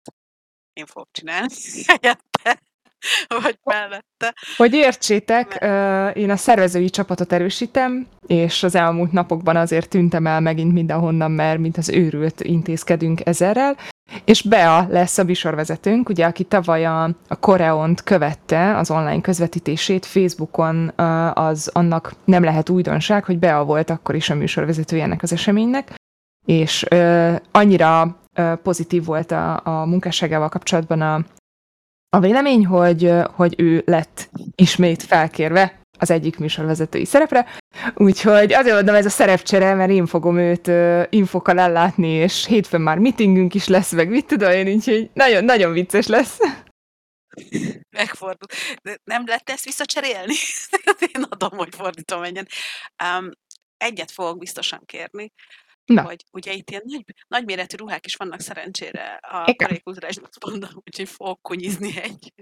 én fogok csinálni helyette, vagy mellette. Hogy értsétek, ö, én a szervezői csapatot erősítem, és az elmúlt napokban azért tűntem el megint mindenhonnan, mert mint az őrült intézkedünk ezerrel, és Bea lesz a visorvezetőnk, ugye, aki tavaly a, a Koreont követte, az online közvetítését Facebookon, az annak nem lehet újdonság, hogy Bea volt akkor is a műsorvezetője ennek az eseménynek, és ö, annyira ö, pozitív volt a, a munkásságával kapcsolatban a, a vélemény, hogy, hogy ő lett ismét felkérve az egyik műsorvezetői szerepre, úgyhogy azért mondom ez a szerepcsere, mert én fogom őt ö, infokkal ellátni, és hétfőn már meetingünk is lesz, meg mit tudom én, úgyhogy nagyon, nagyon vicces lesz. Megfordul. De nem lehet ezt visszacserélni? én adom, hogy fordítom menjen. Um, egyet fogok biztosan kérni, Na. hogy ugye itt ilyen nagy, nagyméretű ruhák is vannak szerencsére a Igen. napon, úgyhogy fogok kunyizni egy,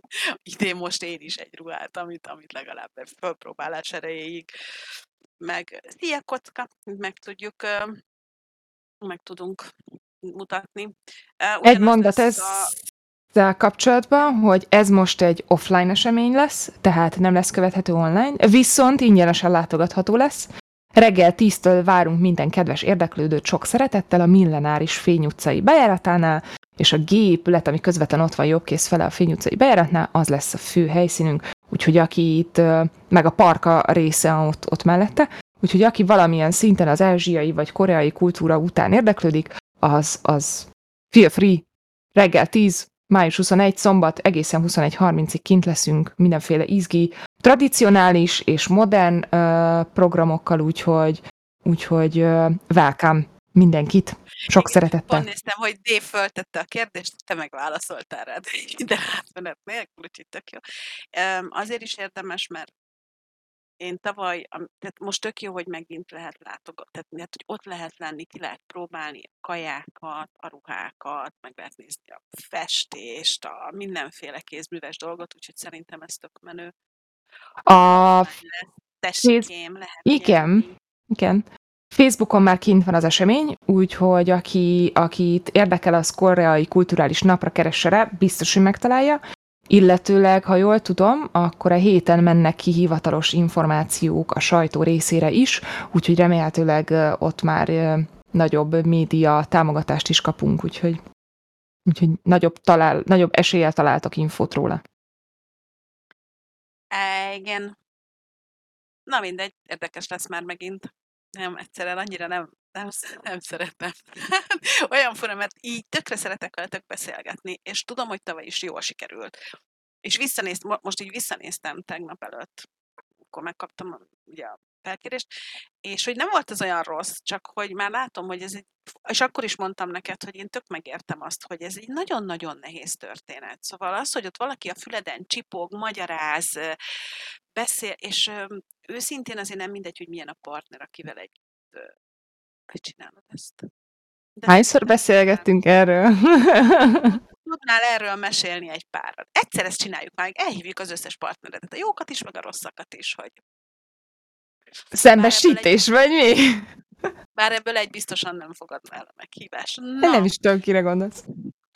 idén most én is egy ruhát, amit, amit legalább egy fölpróbálás erejéig meg szia kocka, meg tudjuk, meg tudunk mutatni. Ö, Egy ugyanaz mondat ez a- ezzel kapcsolatban, hogy ez most egy offline esemény lesz, tehát nem lesz követhető online, viszont ingyenesen látogatható lesz. Reggel 10-től várunk minden kedves érdeklődőt sok szeretettel a Millenáris Fény utcai bejáratánál, és a gépület, ami közvetlen ott van jobbkész fele a Fény utcai bejáratnál, az lesz a fő helyszínünk, úgyhogy aki itt, meg a parka része ott, ott mellette, úgyhogy aki valamilyen szinten az ázsiai vagy koreai kultúra után érdeklődik, az, az feel free, reggel 10, május 21, szombat, egészen 21.30-ig kint leszünk mindenféle izgi, tradicionális és modern programokkal, úgyhogy, úgyhogy welcome mindenkit, sok Igen, szeretettel. Pont néztem, hogy Dave föltette a kérdést, te meg válaszoltál rá, de ide átmenet nélkül, úgyhogy tök jó. Azért is érdemes, mert én tavaly, tehát most tök jó, hogy megint lehet látogatni, tehát mert, hogy ott lehet lenni, ki lehet próbálni a kajákat, a ruhákat, meg lehet nézni a festést, a mindenféle kézműves dolgot, úgyhogy szerintem ez tök menő. A, tessikém, lehet igen. igen, Facebookon már kint van az esemény, úgyhogy aki, akit érdekel az koreai kulturális napra keresse rá, biztos, hogy megtalálja. Illetőleg, ha jól tudom, akkor a héten mennek ki hivatalos információk a sajtó részére is, úgyhogy remélhetőleg ott már nagyobb média támogatást is kapunk, úgyhogy, úgyhogy nagyobb, talál, nagyobb eséllyel találtak infót róla. Á, igen. Na mindegy, érdekes lesz már megint. Nem, egyszerűen annyira nem, nem, sz- nem szeretem. Olyan fura, mert így tökre szeretek veletek beszélgetni, és tudom, hogy tavaly is jól sikerült. És visszanézt, mo- most így visszanéztem tegnap előtt, akkor megkaptam ugye a felkérést, és hogy nem volt ez olyan rossz, csak hogy már látom, hogy ez egy, és akkor is mondtam neked, hogy én tök megértem azt, hogy ez egy nagyon-nagyon nehéz történet. Szóval az, hogy ott valaki a füleden csipog, magyaráz, beszél, és őszintén azért nem mindegy, hogy milyen a partner, akivel egy hogy csinálod ezt. De Hányszor nem beszélgettünk erről? Tudnál erről mesélni egy párat. Egyszer ezt csináljuk meg, elhívjuk az összes partneredet, a jókat is, meg a rosszakat is, hogy Szembesítés, vagy mi? bár ebből egy biztosan nem fogadna el a meghívást. Én Na, nem is tudom, kire gondolsz.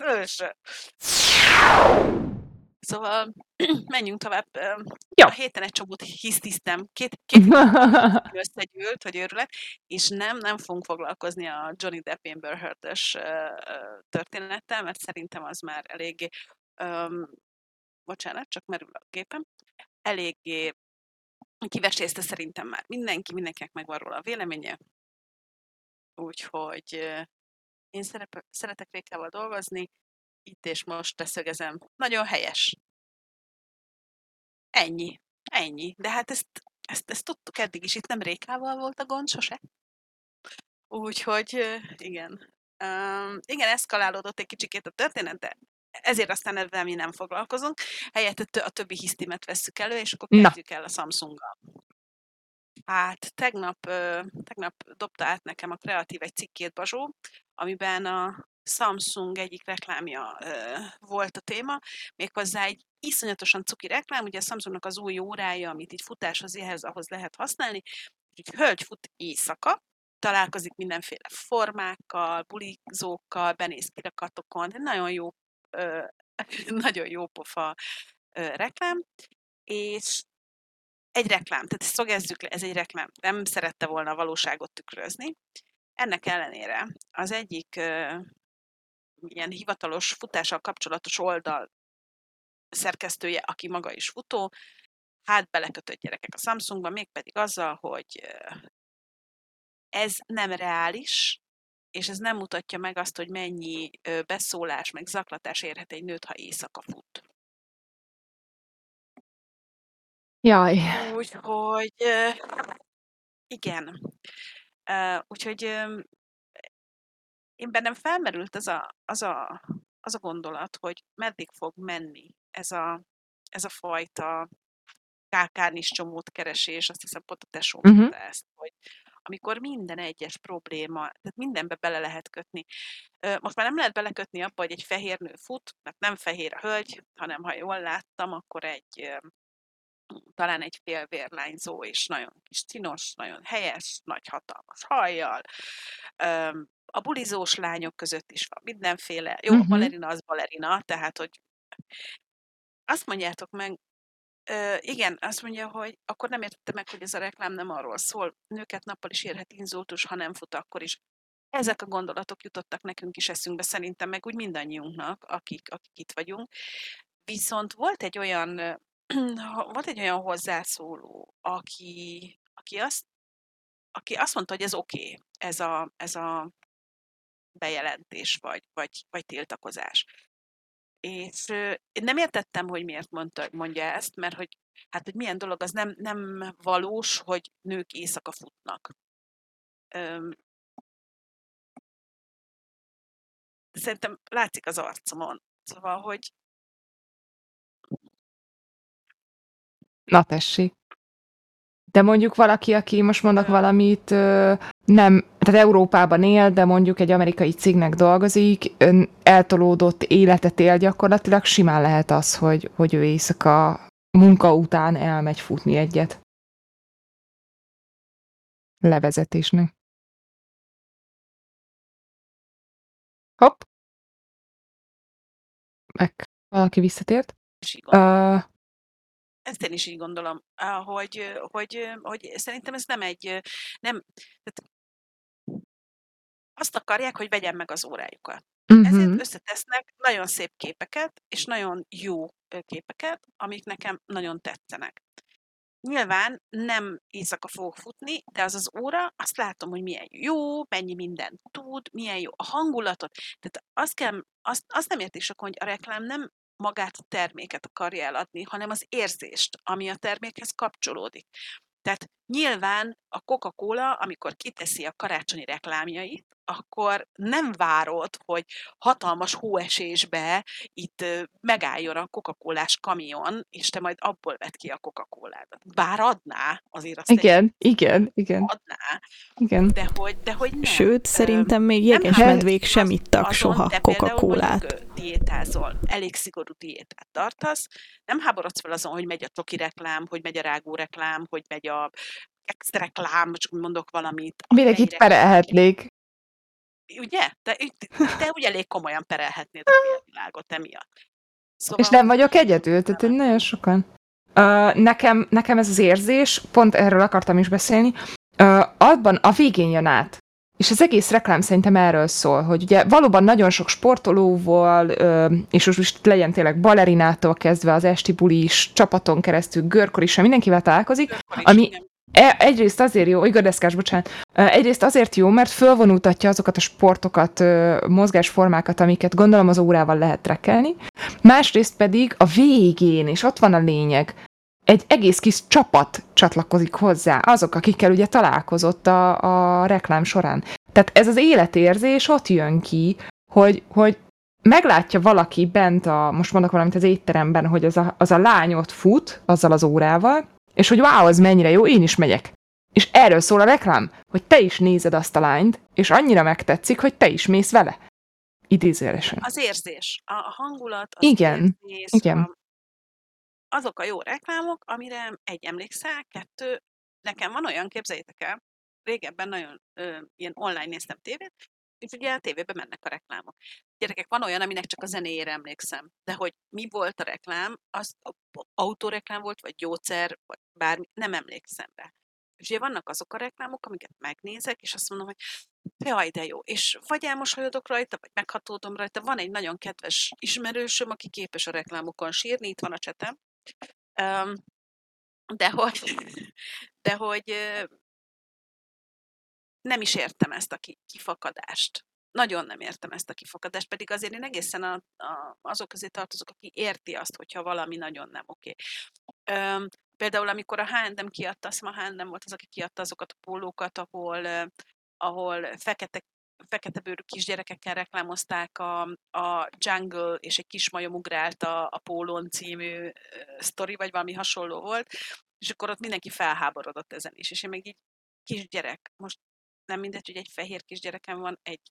Őse. Szóval menjünk tovább. Jó. A héten egy csomót hisztisztem. Két, két összegyűlt, hogy őrület, és nem, nem fogunk foglalkozni a Johnny Depp Amber Heard-ös ö, történettel, mert szerintem az már eléggé, öm, bocsánat, csak merül a gépem, eléggé kivesézte szerintem már mindenki, mindenkinek megvan róla a véleménye, úgyhogy én szerep, szeretek Rékával dolgozni, itt és most teszögezem. Nagyon helyes. Ennyi. Ennyi. De hát ezt, ezt, ezt tudtuk eddig is. Itt nem Rékával volt a gond sose. Úgyhogy igen. Um, igen, eszkalálódott egy kicsikét a történet, de ezért aztán ezzel mi nem foglalkozunk. Helyett a többi hisztimet vesszük elő, és akkor kezdjük Na. el a Samsunggal. Hát tegnap, tegnap dobta át nekem a kreatív egy cikkét Bazsó, amiben a Samsung egyik reklámja volt a téma, méghozzá egy iszonyatosan cuki reklám, ugye a Samsungnak az új órája, amit így futáshoz, ehhez, ahhoz lehet használni, egy hölgy fut éjszaka, találkozik mindenféle formákkal, bulizókkal, benéz kirakatokon, nagyon jó, nagyon jó pofa reklám, és egy reklám, tehát szögezzük le, ez egy reklám. Nem szerette volna a valóságot tükrözni. Ennek ellenére az egyik ilyen hivatalos futással kapcsolatos oldal szerkesztője, aki maga is futó, hát belekötött gyerekek a Samsungba, mégpedig azzal, hogy ez nem reális, és ez nem mutatja meg azt, hogy mennyi beszólás, meg zaklatás érhet egy nőt, ha éjszaka fut. Jaj. Úgyhogy igen. Úgyhogy én bennem felmerült az a, az a, az a gondolat, hogy meddig fog menni ez a, ez a fajta kákárnis csomót keresés, azt hiszem pont a tesó uh-huh. ezt, hogy amikor minden egyes probléma, tehát mindenbe bele lehet kötni. Most már nem lehet belekötni abba, hogy egy fehér nő fut, mert nem fehér a hölgy, hanem ha jól láttam, akkor egy talán egy félvérlányzó, és nagyon kis cinos, nagyon helyes, nagy hatalmas hajjal. A bulizós lányok között is van mindenféle. Jó, uh-huh. balerina az balerina, tehát, hogy azt mondjátok meg, Igen, azt mondja, hogy akkor nem értette meg, hogy ez a reklám nem arról szól. Nőket nappal is érhet inzultus, ha nem fut akkor is. Ezek a gondolatok jutottak nekünk is eszünkbe, szerintem meg úgy mindannyiunknak, akik, akik itt vagyunk. Viszont volt egy olyan, volt egy olyan hozzászóló, aki, aki, azt, aki azt mondta, hogy ez oké, okay, ez a, ez a bejelentés vagy, vagy, vagy tiltakozás. És én nem értettem, hogy miért mondta, mondja ezt, mert hogy hát, hogy milyen dolog, az nem, nem valós, hogy nők éjszaka futnak. Öm, szerintem látszik az arcomon. Szóval, hogy Na tessék. De mondjuk valaki, aki most mondok valamit, nem, tehát Európában él, de mondjuk egy amerikai cégnek dolgozik, eltolódott életet él gyakorlatilag, simán lehet az, hogy, hogy ő éjszaka munka után elmegy futni egyet. Levezetésnek. Hopp. Meg valaki visszatért. Uh, ezt én is így gondolom, hogy, hogy, hogy szerintem ez nem egy, nem, tehát azt akarják, hogy vegyem meg az órájukat. Uh-huh. Ezért összetesznek nagyon szép képeket, és nagyon jó képeket, amik nekem nagyon tetszenek. Nyilván nem éjszaka fogok futni, de az az óra, azt látom, hogy milyen jó, mennyi mindent tud, milyen jó a hangulatot. Tehát azt, kell, azt, azt nem értik sokan, hogy a reklám nem magát a terméket akarja eladni, hanem az érzést, ami a termékhez kapcsolódik. Tehát nyilván a Coca-Cola, amikor kiteszi a karácsonyi reklámjait, akkor nem várod, hogy hatalmas hóesésbe itt megálljon a coca cola kamion, és te majd abból vedd ki a Coca-Colát. Bár adná, azért azt Igen, igen, igen. Adná, igen. De hogy, de hogy nem. Sőt, szerintem még jegesmedvék sem ittak soha Coca-Colát. diétázol, elég szigorú diétát tartasz, nem háborodsz fel azon, hogy megy a toki reklám, hogy megy a rágó reklám, hogy megy a extra reklám, csak mondok valamit. Mindenkit perelhetnék. Ugye? Te, te úgy elég komolyan perelhetnéd a világot emiatt. Szóval... És nem vagyok egyedül, tehát nem. nagyon sokan. Uh, nekem, nekem ez az érzés, pont erről akartam is beszélni, uh, abban a végén jön át. És az egész reklám szerintem erről szól, hogy ugye valóban nagyon sok sportolóval, és most legyen tényleg balerinától kezdve az esti bulis, csapaton keresztül, görkor is, mindenkivel találkozik, ami, igen. E, egyrészt azért jó, Igor Deszkás, bocsánat, egyrészt azért jó, mert fölvonultatja azokat a sportokat, mozgásformákat, amiket gondolom az órával lehet trekelni. Másrészt pedig a végén, és ott van a lényeg, egy egész kis csapat csatlakozik hozzá, azok, akikkel ugye találkozott a, a reklám során. Tehát ez az életérzés ott jön ki, hogy, hogy meglátja valaki bent a, most mondok valamit az étteremben, hogy az a, az a lány ott fut, azzal az órával, és hogy wow, az mennyire jó, én is megyek. És erről szól a reklám, hogy te is nézed azt a lányt, és annyira megtetszik, hogy te is mész vele. Idézőjelesen. Az érzés, a hangulat, az igen, érzés, igen. A, azok a jó reklámok, amire egy emlékszel, kettő, nekem van olyan, képzeljétek el, régebben nagyon ö, ilyen online néztem tévét, és ugye a tévében mennek a reklámok. Gyerekek, van olyan, aminek csak a zenéjére emlékszem, de hogy mi volt a reklám, az autóreklám volt, vagy gyógyszer, vagy bármi, nem emlékszem rá. És ugye vannak azok a reklámok, amiket megnézek, és azt mondom, hogy jaj, de jó. És vagy elmosolyodok rajta, vagy meghatódom rajta. Van egy nagyon kedves ismerősöm, aki képes a reklámokon sírni, itt van a csetem. De hogy, de hogy nem is értem ezt a kifakadást. Nagyon nem értem ezt a kifakadást, pedig azért én egészen a, a, azok közé tartozok, aki érti azt, hogyha valami nagyon nem oké. Okay. Például, amikor a H&M kiadta, azt a H&M volt az, aki kiadta azokat a pólókat, ahol, ahol fekete fekete bőrű kisgyerekekkel reklámozták a, a Jungle és egy kis majom ugrált a, a Pólón című uh, sztori, vagy valami hasonló volt, és akkor ott mindenki felháborodott ezen is, és én még így kisgyerek, most nem mindegy, hogy egy fehér kisgyerekem van, egy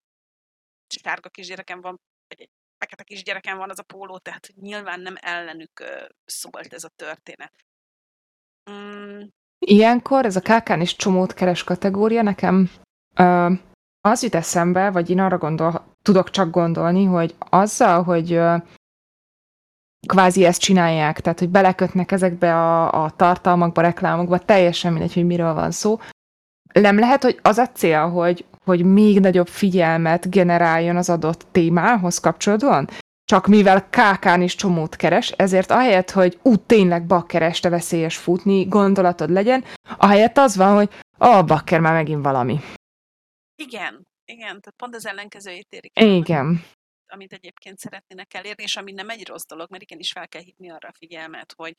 sárga kisgyerekem van, vagy egy fekete kisgyerekem van az a póló, tehát nyilván nem ellenük szólt ez a történet. Mm. Ilyenkor ez a kákán is csomót keres kategória nekem uh, az jut eszembe, vagy én arra gondol, tudok csak gondolni, hogy azzal, hogy uh, kvázi ezt csinálják, tehát hogy belekötnek ezekbe a, a tartalmakba, reklámokba, teljesen mindegy, hogy miről van szó. Nem lehet, hogy az a cél, hogy, hogy még nagyobb figyelmet generáljon az adott témához kapcsolódóan? csak mivel kákán is csomót keres, ezért ahelyett, hogy ú, tényleg bakkereste veszélyes futni, gondolatod legyen, ahelyett az van, hogy a bakker már megint valami. Igen, igen, tehát pont az ellenkezőjét érik. Igen. Amit egyébként szeretnének elérni, és ami nem egy rossz dolog, mert igenis fel kell hívni arra a figyelmet, hogy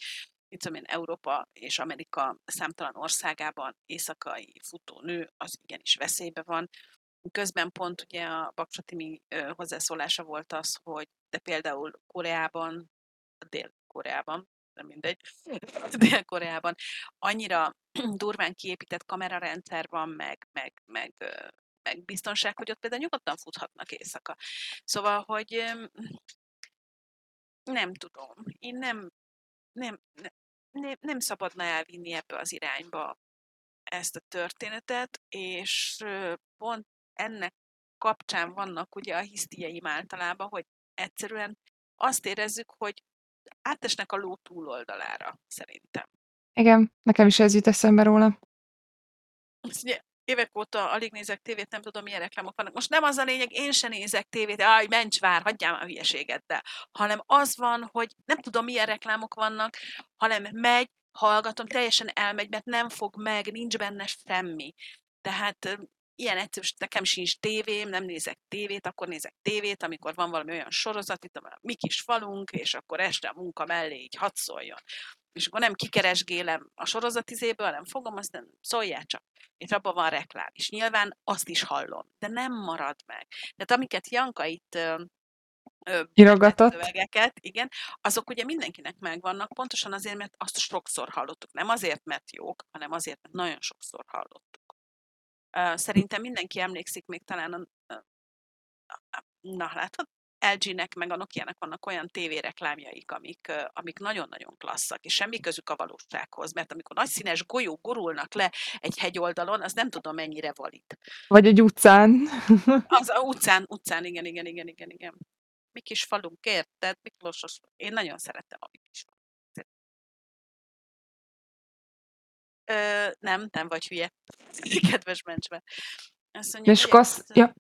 mit tudom én, Európa és Amerika számtalan országában éjszakai futónő az igenis veszélybe van, Közben pont ugye a Baksatimi hozzászólása volt az, hogy de például Koreában, Dél-Koreában, nem mindegy, Dél-Koreában annyira durván kiépített kamerarendszer van, meg, meg, meg, meg biztonság, hogy ott például nyugodtan futhatnak éjszaka. Szóval, hogy nem tudom, én nem, nem, nem, nem szabadna elvinni ebbe az irányba ezt a történetet, és pont ennek kapcsán vannak ugye a hisztieim általában, hogy egyszerűen azt érezzük, hogy átesnek a ló túloldalára, szerintem. Igen, nekem is ez jut eszembe róla. ugye, évek óta alig nézek tévét, nem tudom, milyen reklámok vannak. Most nem az a lényeg, én sem nézek tévét, aj, mencs vár, hagyjál már a hülyeségeddel. Hanem az van, hogy nem tudom, milyen reklámok vannak, hanem megy, hallgatom, teljesen elmegy, mert nem fog meg, nincs benne semmi. Tehát ilyen egyszerű, nekem sincs tévém, nem nézek tévét, akkor nézek tévét, amikor van valami olyan sorozat, itt a mi kis falunk, és akkor este a munka mellé így hadd szóljon. És akkor nem kikeresgélem a sorozatizéből, hanem fogom, aztán szóljál csak. És abban van reklám. És nyilván azt is hallom, de nem marad meg. Tehát amiket Janka itt. Szövegeket, igen, azok ugye mindenkinek megvannak, pontosan azért, mert azt sokszor hallottuk. Nem azért, mert jók, hanem azért, mert nagyon sokszor hallottuk. Szerintem mindenki emlékszik még talán a, na látod, LG-nek meg a Nokia-nek vannak olyan tévéreklámjaik, amik, amik nagyon-nagyon klasszak, és semmi közük a valósághoz, mert amikor nagy színes golyók gurulnak le egy hegyoldalon, az nem tudom mennyire valid. Vagy egy utcán. Az a utcán, utcán, igen, igen, igen, igen, igen. Mi kis falunk, érted? Miklós, én nagyon szerettem a mi kis falunk. Ö, nem, nem vagy hülye. Kedves mencsbe. Azt mondja, és kasz... ja.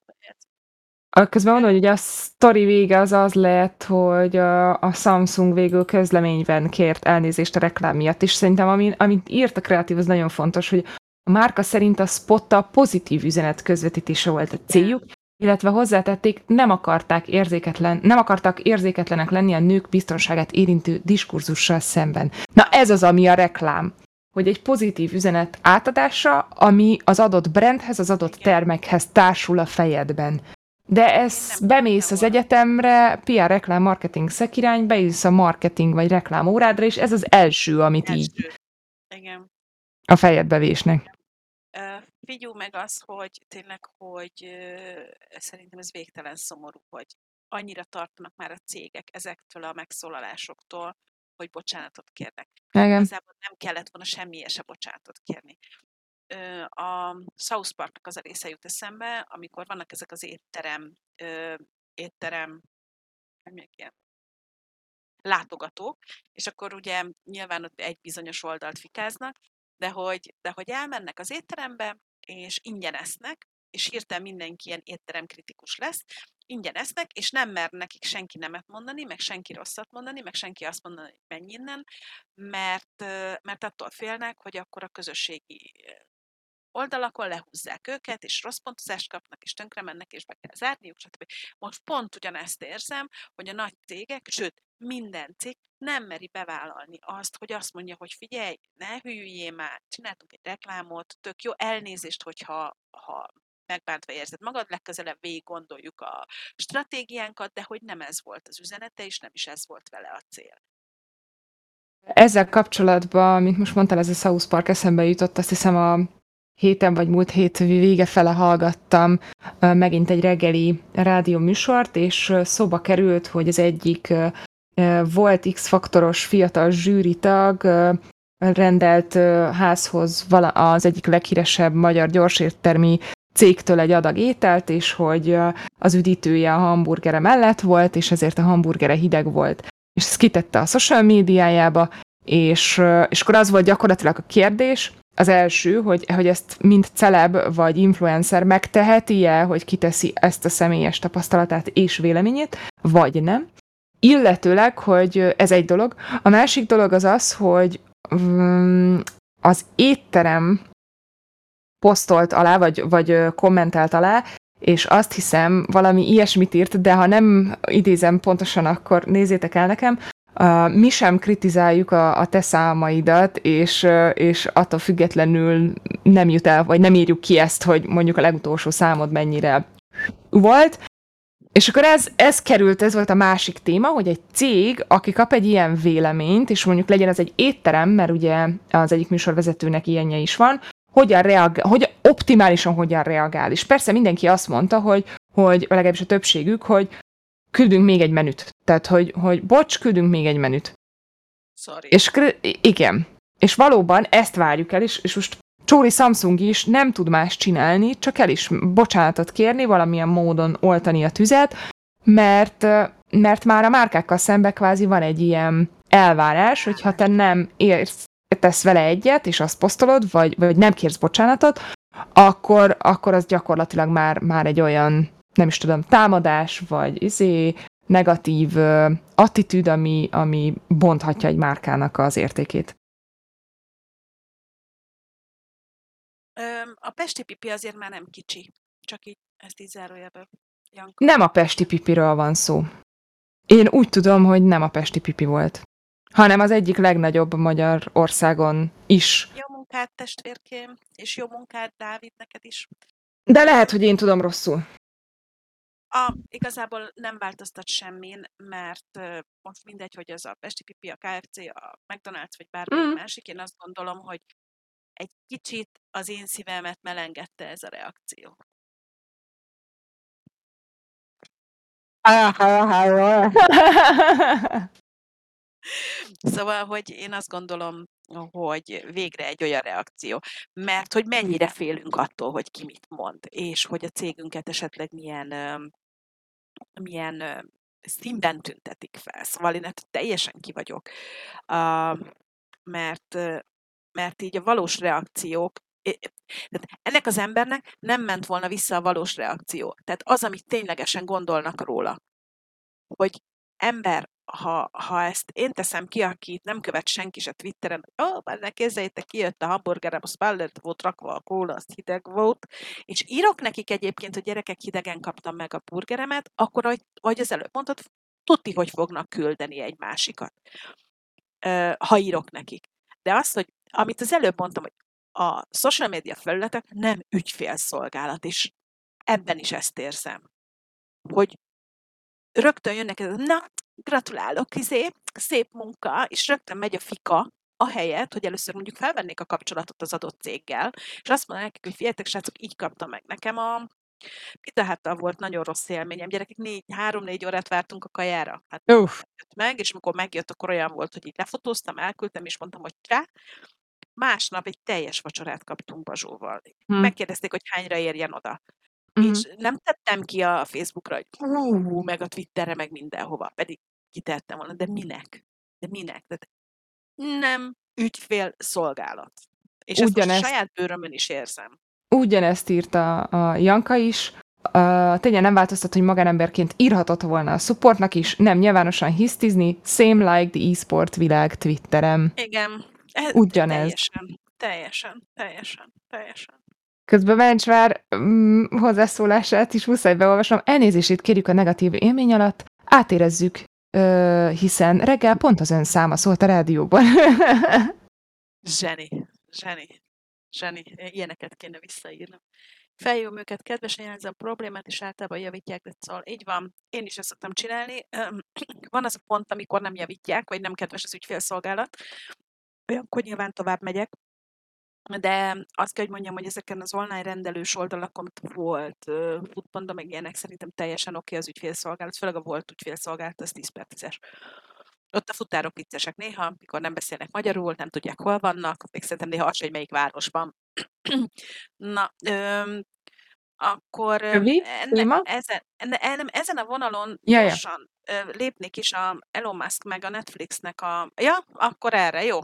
Közben mondom, hogy ugye a sztori vége az az lett, hogy a, a Samsung végül közleményben kért elnézést a reklám miatt, és szerintem ami, amit írt a kreatív, az nagyon fontos, hogy a márka szerint a spotta pozitív üzenet közvetítése volt a céljuk, illetve hozzátették, nem akarták érzéketlen, nem akartak érzéketlenek lenni a nők biztonságát érintő diskurzussal szemben. Na ez az, ami a reklám. hogy egy pozitív üzenet átadása, ami az adott brandhez, az adott termekhez társul a fejedben. De ez bemész az egyetemre, PR reklám marketing szekirány, beülsz a marketing vagy reklám órádra, és ez az első, amit első. így Igen. a fejedbe vésnek. Figyelj meg az, hogy tényleg, hogy szerintem ez végtelen szomorú, hogy annyira tartanak már a cégek ezektől a megszólalásoktól, hogy bocsánatot kérnek. Igen. Igazából nem kellett volna semmi se bocsánatot kérni. A South Parknak az a része jut eszembe, amikor vannak ezek az étterem, étterem, nem ilyen látogatók, és akkor ugye nyilván ott egy bizonyos oldalt fikáznak, de hogy, de hogy elmennek az étterembe, és ingyen esznek, és hirtelen mindenki ilyen étteremkritikus lesz, ingyen esznek, és nem mer nekik senki nemet mondani, meg senki rosszat mondani, meg senki azt mondani, hogy menj innen, mert, mert attól félnek, hogy akkor a közösségi oldalakon lehúzzák őket, és rossz pontozást kapnak, és tönkre mennek, és be kell zárniuk, stb. Most pont ugyanezt érzem, hogy a nagy cégek, sőt, minden cég nem meri bevállalni azt, hogy azt mondja, hogy figyelj, ne hülyüljél már, csináltunk egy reklámot, tök jó, elnézést, hogyha ha megbántva érzed magad, legközelebb végig gondoljuk a stratégiánkat, de hogy nem ez volt az üzenete, és nem is ez volt vele a cél. Ezzel kapcsolatban, amit most mondtál, ez a South Park eszembe jutott, azt hiszem a héten vagy múlt hét vége fele hallgattam megint egy reggeli rádió műsort, és szóba került, hogy az egyik volt X-faktoros fiatal zsűritag rendelt házhoz az egyik leghíresebb magyar gyorsértermi cégtől egy adag ételt, és hogy az üdítője a hamburgere mellett volt, és ezért a hamburgere hideg volt. És ezt kitette a social médiájába, és, és akkor az volt gyakorlatilag a kérdés, az első, hogy, hogy ezt mind celeb vagy influencer megteheti-e, hogy kiteszi ezt a személyes tapasztalatát és véleményét, vagy nem. Illetőleg, hogy ez egy dolog. A másik dolog az az, hogy um, az étterem posztolt alá, vagy, vagy kommentált alá, és azt hiszem, valami ilyesmit írt, de ha nem idézem pontosan, akkor nézzétek el nekem, Uh, mi sem kritizáljuk a, a te számaidat, és, és attól függetlenül nem jut el, vagy nem írjuk ki ezt, hogy mondjuk a legutolsó számod mennyire volt. És akkor ez, ez került, ez volt a másik téma, hogy egy cég, aki kap egy ilyen véleményt, és mondjuk legyen az egy étterem, mert ugye az egyik műsorvezetőnek ilyenje is van, hogyan reagál, hogy optimálisan hogyan reagál. És persze mindenki azt mondta, hogy, hogy legalábbis a többségük, hogy küldünk még egy menüt. Tehát, hogy, hogy bocs, küldünk még egy menüt. Sorry. És igen. És valóban ezt várjuk el, és, és most Csóri Samsung is nem tud más csinálni, csak el is bocsánatot kérni, valamilyen módon oltani a tüzet, mert, mert már a márkákkal szembe kvázi van egy ilyen elvárás, hogy ha te nem érsz, tesz vele egyet, és azt posztolod, vagy, vagy nem kérsz bocsánatot, akkor, akkor az gyakorlatilag már, már egy olyan nem is tudom, támadás, vagy izé, negatív uh, attitűd, ami, ami bonthatja egy márkának az értékét. A Pesti Pipi azért már nem kicsi. Csak így ezt így zárójelben. Nem a Pesti Pipiről van szó. Én úgy tudom, hogy nem a Pesti Pipi volt, hanem az egyik legnagyobb magyar országon is. Jó munkát, testvérkém, és jó munkát, Dávid, neked is. De lehet, hogy én tudom rosszul. A, igazából nem változtat semmin, mert uh, most mindegy, hogy ez a Pesti Pipi, a KFC, a McDonald's vagy bármelyik mm. másik, én azt gondolom, hogy egy kicsit az én szívemet melengedte ez a reakció. Szóval, hogy én azt gondolom, hogy végre egy olyan reakció. Mert hogy mennyire félünk attól, hogy ki mit mond, és hogy a cégünket esetleg milyen milyen színben tüntetik fel. Szóval én ettől teljesen ki vagyok. mert, mert így a valós reakciók tehát ennek az embernek nem ment volna vissza a valós reakció. Tehát az, amit ténylegesen gondolnak róla. Hogy ember, ha, ha ezt én teszem ki, aki nem követ senki se Twitteren, ó, oh, benne kézzeljétek, kijött a hamburgerem, az pellert volt rakva a kóla, az hideg volt, és írok nekik egyébként, hogy gyerekek hidegen kaptam meg a burgeremet, akkor, ahogy, ahogy az előbb mondtad, tudti, hogy fognak küldeni egy másikat, ha írok nekik. De azt, hogy amit az előbb mondtam, hogy a social media felületek nem ügyfélszolgálat, és ebben is ezt érzem, hogy rögtön jönnek, na, gratulálok, izé, szép munka, és rögtön megy a fika, a helyet, hogy először mondjuk felvennék a kapcsolatot az adott céggel, és azt mondanak nekik, hogy figyeljetek, srácok, így kaptam meg nekem a Pizza háttal volt nagyon rossz élményem. Gyerekek, négy, három-négy órát vártunk a kajára. Hát Uff. jött meg, és amikor megjött, akkor olyan volt, hogy így lefotóztam, elküldtem, és mondtam, hogy rá. Másnap egy teljes vacsorát kaptunk Bazsóval. Hm. Megkérdezték, hogy hányra érjen oda. Mhm. És nem tettem ki a Facebookra, hogy hú, meg a Twitterre, meg mindenhova. Pedig kitettem volna, de minek? De minek? Tehát nem ügyfél szolgálat. És ezt most a Ugyanezt- saját bőrömön is érzem. Ugyanezt írta a Janka is, a tényleg nem változtat, hogy magánemberként írhatott volna a supportnak is, nem nyilvánosan hisztizni, same like the e-sport világ Twitterem. Igen. Ez Ugyanez. Teljesen, teljesen, teljesen, teljesen. Közben Mencsvár mm, hozzászólását is muszáj beolvasom. Elnézését kérjük a negatív élmény alatt, átérezzük, ö, hiszen reggel pont az ön száma szólt a rádióban. Zseni, zseni, zseni. Ilyeneket kéne visszaírnom. Felhívom őket, kedvesen jelzem a problémát, és általában javítják, de szóval így van. Én is ezt szoktam csinálni. Van az a pont, amikor nem javítják, vagy nem kedves az ügyfélszolgálat. Olyankor nyilván tovább megyek. De azt kell, hogy mondjam, hogy ezeken az online rendelős oldalakon volt ö, Foodpanda, meg ilyenek szerintem teljesen oké az ügyfélszolgálat, főleg a volt ügyfélszolgálat, az 10 per 10-es. Ott a futárok viccesek néha, mikor nem beszélnek magyarul, nem tudják, hol vannak, még szerintem néha az, sem, hogy melyik városban. Na, akkor öm, Rövid téma? ezen, enne, ezen a vonalon Ja, ja. gyorsan ö, lépnék is a Elon Musk meg a Netflixnek a... Ja, akkor erre, jó.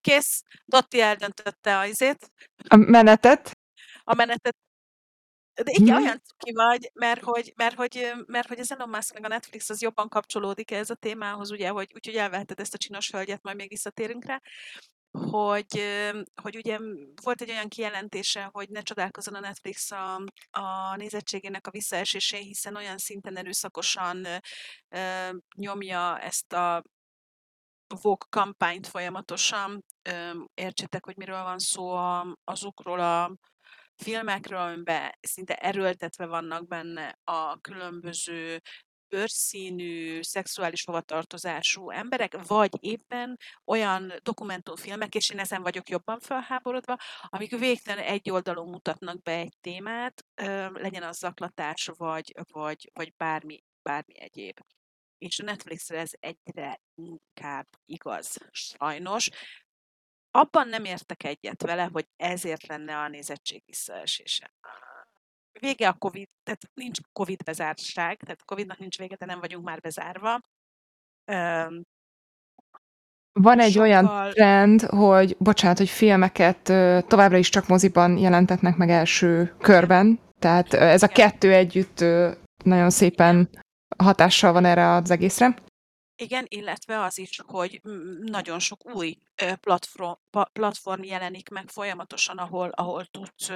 Kész, Dotti eldöntötte a izét, A menetet. a menetet. De igen, Mhm. olyan cuki vagy, mert hogy, mert, hogy, ö, mert hogy az Elon Musk meg a Netflix az jobban kapcsolódik ez a témához, ugye, hogy úgyhogy elveheted ezt a csinos hölgyet, majd még visszatérünk rá, hogy, hogy ugye volt egy olyan kijelentése, hogy ne csodálkozzon a Netflix a, a nézettségének a visszaesésén, hiszen olyan szinten erőszakosan ö, nyomja ezt a Vogue kampányt folyamatosan. Ö, Értsétek, hogy miről van szó a, azokról a filmekről, amiben szinte erőltetve vannak benne a különböző bőrszínű, szexuális hovatartozású emberek, vagy éppen olyan dokumentumfilmek, és én ezen vagyok jobban felháborodva, amik végtelen egyoldalú mutatnak be egy témát, legyen az zaklatás, vagy, vagy, vagy bármi, bármi egyéb. És a Netflixre ez egyre inkább igaz, sajnos. Abban nem értek egyet vele, hogy ezért lenne a nézettség visszaesése. Vége a Covid, tehát nincs Covid bezártság, tehát Covidnak nincs vége, de nem vagyunk már bezárva. Van egy olyan Sokkal- trend, hogy, bocsánat, hogy filmeket továbbra is csak moziban jelentetnek meg első körben, tehát ez a kettő együtt nagyon szépen hatással van erre az egészre. Igen, illetve az is, hogy nagyon sok új platform, platform jelenik meg folyamatosan, ahol, ahol tudsz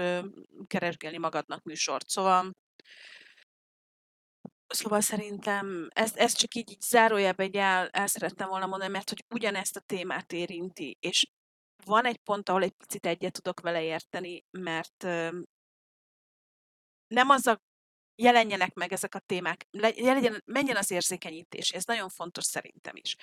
keresgélni magadnak műsort. Szóval Szóval szerintem ezt, ezt csak így, így zárójelben egy el, el szerettem volna mondani, mert hogy ugyanezt a témát érinti, és van egy pont, ahol egy picit egyet tudok vele érteni, mert nem az a jelenjenek meg ezek a témák, le- legyen, menjen az érzékenyítés, ez nagyon fontos szerintem is.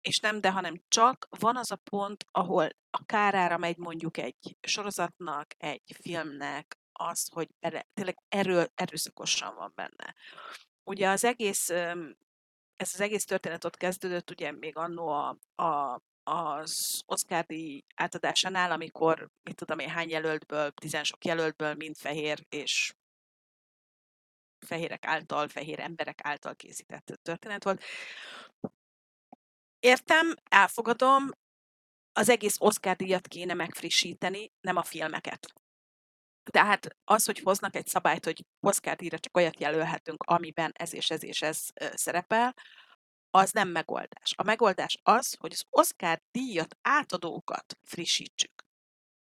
És nem de, hanem csak van az a pont, ahol a kárára megy mondjuk egy sorozatnak, egy filmnek, az, hogy bele, tényleg erő, erőszakosan van benne. Ugye az egész, ez az egész történet ott kezdődött, ugye még annó a, a, az Oscar átadásánál, amikor, mit tudom én, hány jelöltből, tizen sok jelöltből, mind fehér és fehérek által, fehér emberek által készített történet volt. Értem, elfogadom, az egész Oscar díjat kéne megfrissíteni, nem a filmeket. Tehát az, hogy hoznak egy szabályt, hogy Oscar díjra csak olyat jelölhetünk, amiben ez és ez és ez szerepel, az nem megoldás. A megoldás az, hogy az Oscar díjat átadókat frissítsük.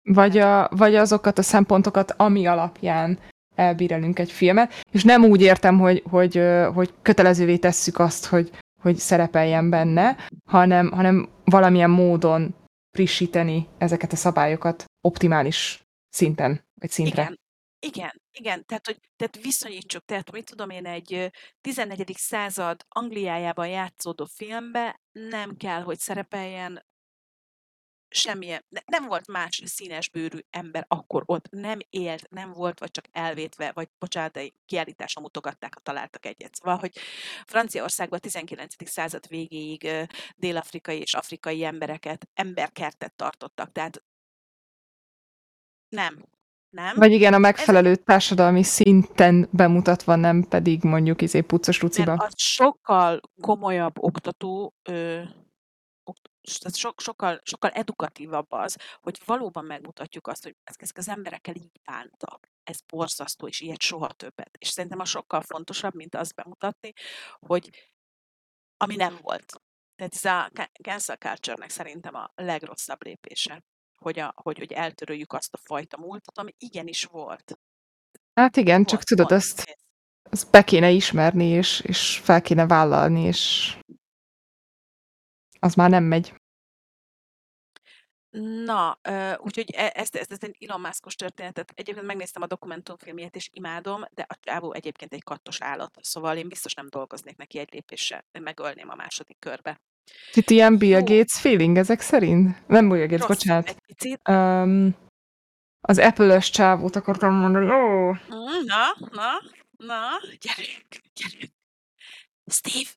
Vagy, a, vagy azokat a szempontokat, ami alapján elbírálunk egy filmet, és nem úgy értem, hogy, hogy, hogy kötelezővé tesszük azt, hogy, hogy szerepeljen benne, hanem, hanem valamilyen módon frissíteni ezeket a szabályokat optimális szinten, vagy szintre. Igen, igen, igen, tehát, hogy tehát viszonyítsuk, tehát mit tudom én, egy 14. század Angliájában játszódó filmbe nem kell, hogy szerepeljen semmilyen, nem volt más színes bőrű ember akkor ott, nem élt, nem volt, vagy csak elvétve, vagy bocsánat, de kiállításon mutogatták, ha találtak egyet. Szóval, hogy Franciaországban a 19. század végéig dél-afrikai és afrikai embereket emberkertet tartottak, tehát nem, nem. Vagy igen, a megfelelő Ez... társadalmi szinten bemutatva, nem pedig mondjuk izé puccos ruciba. Az sokkal komolyabb oktató ö, tehát so, sokkal, sokkal edukatívabb az, hogy valóban megmutatjuk azt, hogy ezek az emberekkel így bántak. Ez borzasztó, és ilyet soha többet. És szerintem a sokkal fontosabb, mint azt bemutatni, hogy ami nem volt. Tehát ez a cancel culture szerintem a legrosszabb lépése, hogy, a, hogy, hogy eltöröljük azt a fajta múltat, ami igenis volt. Hát igen, volt, csak tudod, volt, azt, azt be kéne ismerni, és, és fel kéne vállalni, és az már nem megy. Na, ö, úgyhogy e ezt ezt ezt egy Elon Musk-os történetet egyébként megnéztem a dokumentumfilmjét, és imádom, de a csávó egyébként egy kattos állat, szóval én biztos nem dolgoznék neki egy lépéssel, megölném a második körbe. Itt ilyen Bill Gates feeling ezek szerint? Nem Bill Gates, Rossz, bocsánat. Egy picit. Um, az Apple-ös csávót akartam mondani. Ó! Mm, na, na, na, gyerünk, gyerünk. Steve!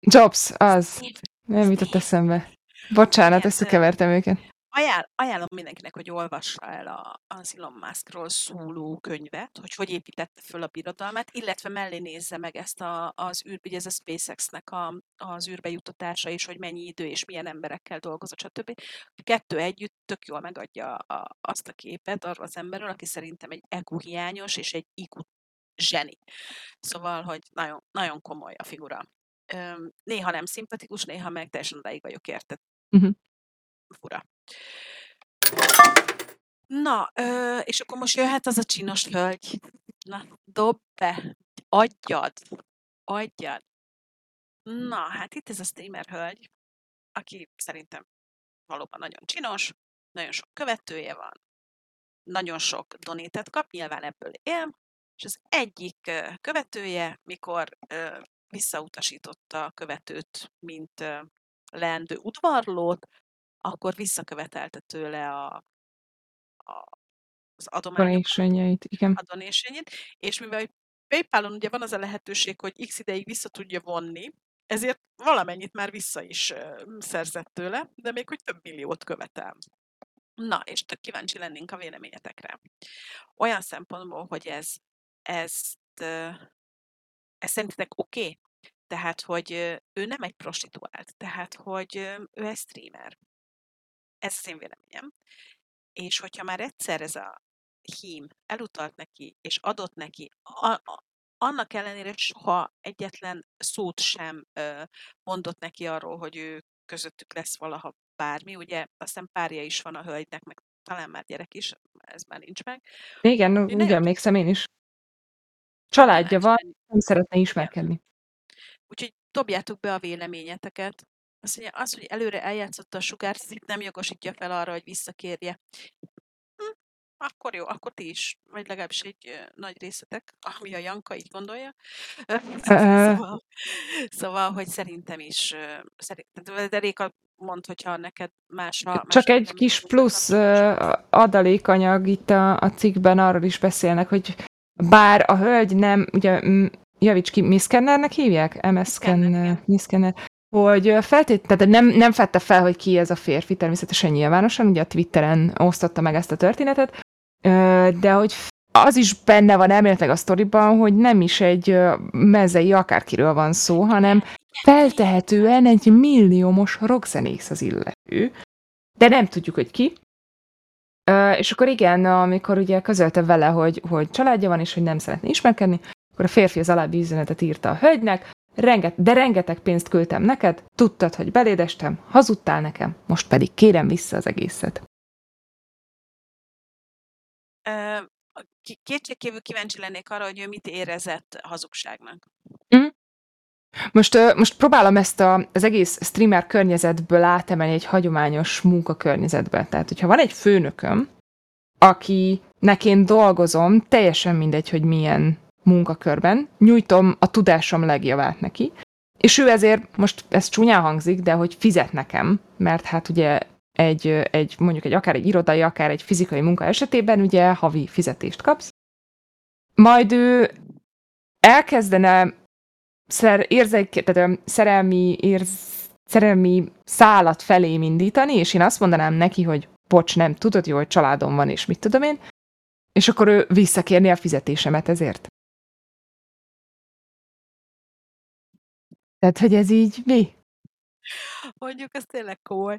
Jobs, az. Steve. Nem jutott eszembe. Bocsánat, összekevertem őket. Ajánl, ajánlom mindenkinek, hogy olvassa el a, az Elon Muskról szóló könyvet, hogy hogy építette föl a birodalmát, illetve mellé nézze meg ezt a, az űr, ugye ez a SpaceX-nek a, az űrbe juttatása, és hogy mennyi idő és milyen emberekkel dolgozott, stb. A kettő együtt tök jól megadja a, azt a képet arról az emberről, aki szerintem egy EQ hiányos és egy IQ zseni. Szóval, hogy nagyon, nagyon komoly a figura. Néha nem szimpatikus, néha meg teljesen odáig vagyok érte. Uh-huh. Fura. Na, ö, és akkor most jöhet az a csinos hölgy. Na, dob be, adjad, adjad. Na, hát itt ez a streamer hölgy, aki szerintem valóban nagyon csinos, nagyon sok követője van, nagyon sok donétet kap, nyilván ebből él, és az egyik követője, mikor visszautasította a követőt, mint leendő udvarlót, akkor visszakövetelte tőle a, a, az adományokat, igen. a donation és mivel PayPal-on ugye van az a lehetőség, hogy x ideig vissza tudja vonni, ezért valamennyit már vissza is szerzett tőle, de még hogy több milliót követel. Na, és tök kíváncsi lennénk a véleményetekre. Olyan szempontból, hogy ez, ezt, ez szerintetek oké? Okay? Tehát, hogy ő nem egy prostituált, tehát, hogy ő egy streamer. Ez az én véleményem. És hogyha már egyszer ez a hím elutalt neki, és adott neki, a, a, annak ellenére, soha egyetlen szót sem ö, mondott neki arról, hogy ő közöttük lesz valaha bármi, ugye aztán párja is van a hölgynek, meg talán már gyerek is, ez már nincs meg. Igen, úgy emlékszem én is. Családja van, nem szeretne ismerkedni. Úgyhogy dobjátok be a véleményeteket. Azt mondja, az, hogy előre eljátszotta a sugárzit, nem jogosítja fel arra, hogy visszakérje. Hm, akkor jó, akkor ti is, vagy legalábbis egy ö, nagy részetek, ami a Janka így gondolja. szóval, szóval, hogy szerintem is, szerintem, de Réka mond, hogyha neked más Csak más egy kis plusz adalékanyag itt a, a cikkben arról is beszélnek, hogy bár a hölgy nem, ugye javíts ki, Miskennernek hívják? MS Scanner, Miskenner hogy feltétlenül, nem, nem fette fel, hogy ki ez a férfi, természetesen nyilvánosan, ugye a Twitteren osztotta meg ezt a történetet, de hogy az is benne van elméletileg a sztoriban, hogy nem is egy mezei akárkiről van szó, hanem feltehetően egy milliómos rockzenész az illető, de nem tudjuk, hogy ki. És akkor igen, amikor ugye közölte vele, hogy, hogy családja van, és hogy nem szeretne ismerkedni, akkor a férfi az alábbi üzenetet írta a hölgynek, Renget, de rengeteg pénzt küldtem neked, tudtad, hogy belédestem, hazudtál nekem, most pedig kérem vissza az egészet. Kétségkívül kíváncsi lennék arra, hogy ő mit érezett hazugságnak. Mm. Most, most próbálom ezt a, az egész streamer környezetből átemelni egy hagyományos munkakörnyezetbe. Tehát, hogyha van egy főnököm, aki nekén dolgozom, teljesen mindegy, hogy milyen munkakörben, nyújtom a tudásom legjavát neki, és ő ezért, most ez csúnyán hangzik, de hogy fizet nekem, mert hát ugye egy, egy mondjuk egy akár egy irodai, akár egy fizikai munka esetében ugye havi fizetést kapsz. Majd ő elkezdene szer, érzék, tehát szerelmi, érz, szerelmi szállat felé indítani, és én azt mondanám neki, hogy bocs, nem, tudod jó, hogy családom van, és mit tudom én, és akkor ő visszakérni a fizetésemet ezért. Tehát, hogy ez így mi? Mondjuk, ez tényleg komoly.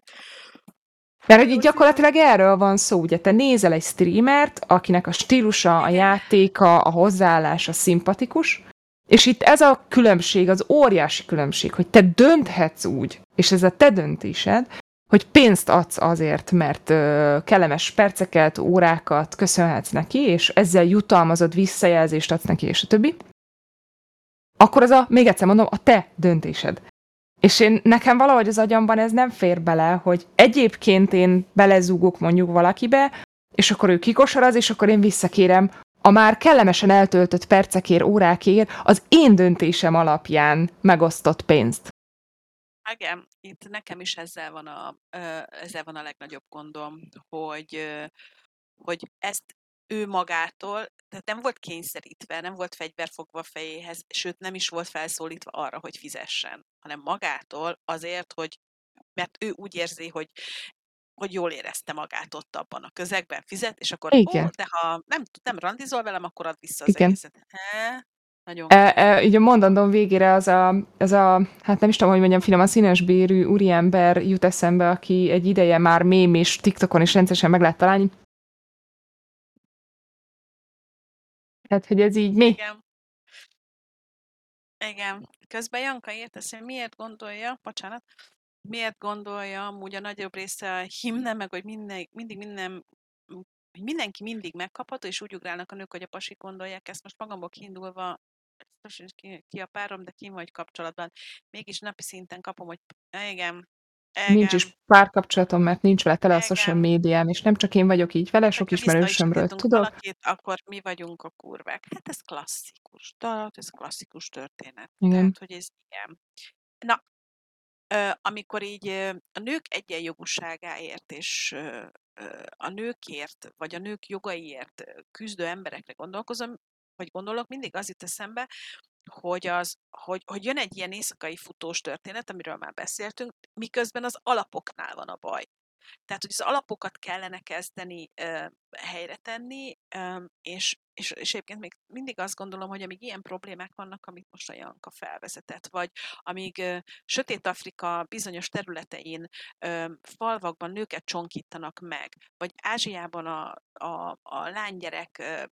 Mert hogy így gyakorlatilag erről van szó, ugye te nézel egy streamert, akinek a stílusa, a játéka, a hozzáállása szimpatikus, és itt ez a különbség, az óriási különbség, hogy te dönthetsz úgy, és ez a te döntésed, hogy pénzt adsz azért, mert ö, kellemes perceket, órákat köszönhetsz neki, és ezzel jutalmazod, visszajelzést adsz neki, és a többi, akkor az a, még egyszer mondom, a te döntésed. És én, nekem valahogy az agyamban ez nem fér bele, hogy egyébként én belezúgok mondjuk valakibe, és akkor ő kikosaraz, és akkor én visszakérem a már kellemesen eltöltött percekért, órákért az én döntésem alapján megosztott pénzt. Igen, itt nekem is ezzel van a, ezzel van a legnagyobb gondom, hogy, hogy ezt ő magától, tehát nem volt kényszerítve, nem volt fegyver fogva a fejéhez, sőt nem is volt felszólítva arra, hogy fizessen, hanem magától azért, hogy mert ő úgy érzi, hogy hogy jól érezte magát ott abban a közegben, fizet, és akkor, Igen. ó, de ha nem, nem randizol velem, akkor ad vissza az Igen. egészet. He? Nagyon E, e, így a mondandóm végére az a, az a, hát nem is tudom, hogy mondjam, finom, a színesbérű úriember jut eszembe, aki egy ideje már mém és TikTokon is rendszeresen meg lehet találni. Tehát, hogy ez így mi? Igen. Igen. Közben Janka értesz, hogy miért gondolja, bocsánat, miért gondolja amúgy a nagyobb része a himne, meg hogy minden, mindig minden hogy mindenki mindig megkapható, és úgy ugrálnak a nők, hogy a pasik gondolják ezt. Most magamból kiindulva, most ki, ki a párom, de ki vagy kapcsolatban. Mégis napi szinten kapom, hogy igen, igen. Nincs is párkapcsolatom, mert nincs vele tele a social médián, és nem csak én vagyok így vele, sok Hogyha ismerősömről tudok. valakit, akkor mi vagyunk a kurvák. Hát ez klasszikus dolog, ez klasszikus történet. Igen. Tehát, hogy ez ilyen. Na, amikor így a nők egyenjogúságáért és a nőkért, vagy a nők jogaiért küzdő emberekre gondolkozom, vagy gondolok, mindig az jut eszembe, hogy, az, hogy, hogy jön egy ilyen éjszakai futós történet, amiről már beszéltünk, miközben az alapoknál van a baj. Tehát, hogy az alapokat kellene kezdeni ö, helyre tenni, és, és, és egyébként még mindig azt gondolom, hogy amíg ilyen problémák vannak, amit most a Janka felvezetett, vagy amíg Sötét Afrika bizonyos területein ö, falvakban nőket csonkítanak meg, vagy Ázsiában a, a, a lánygyerekre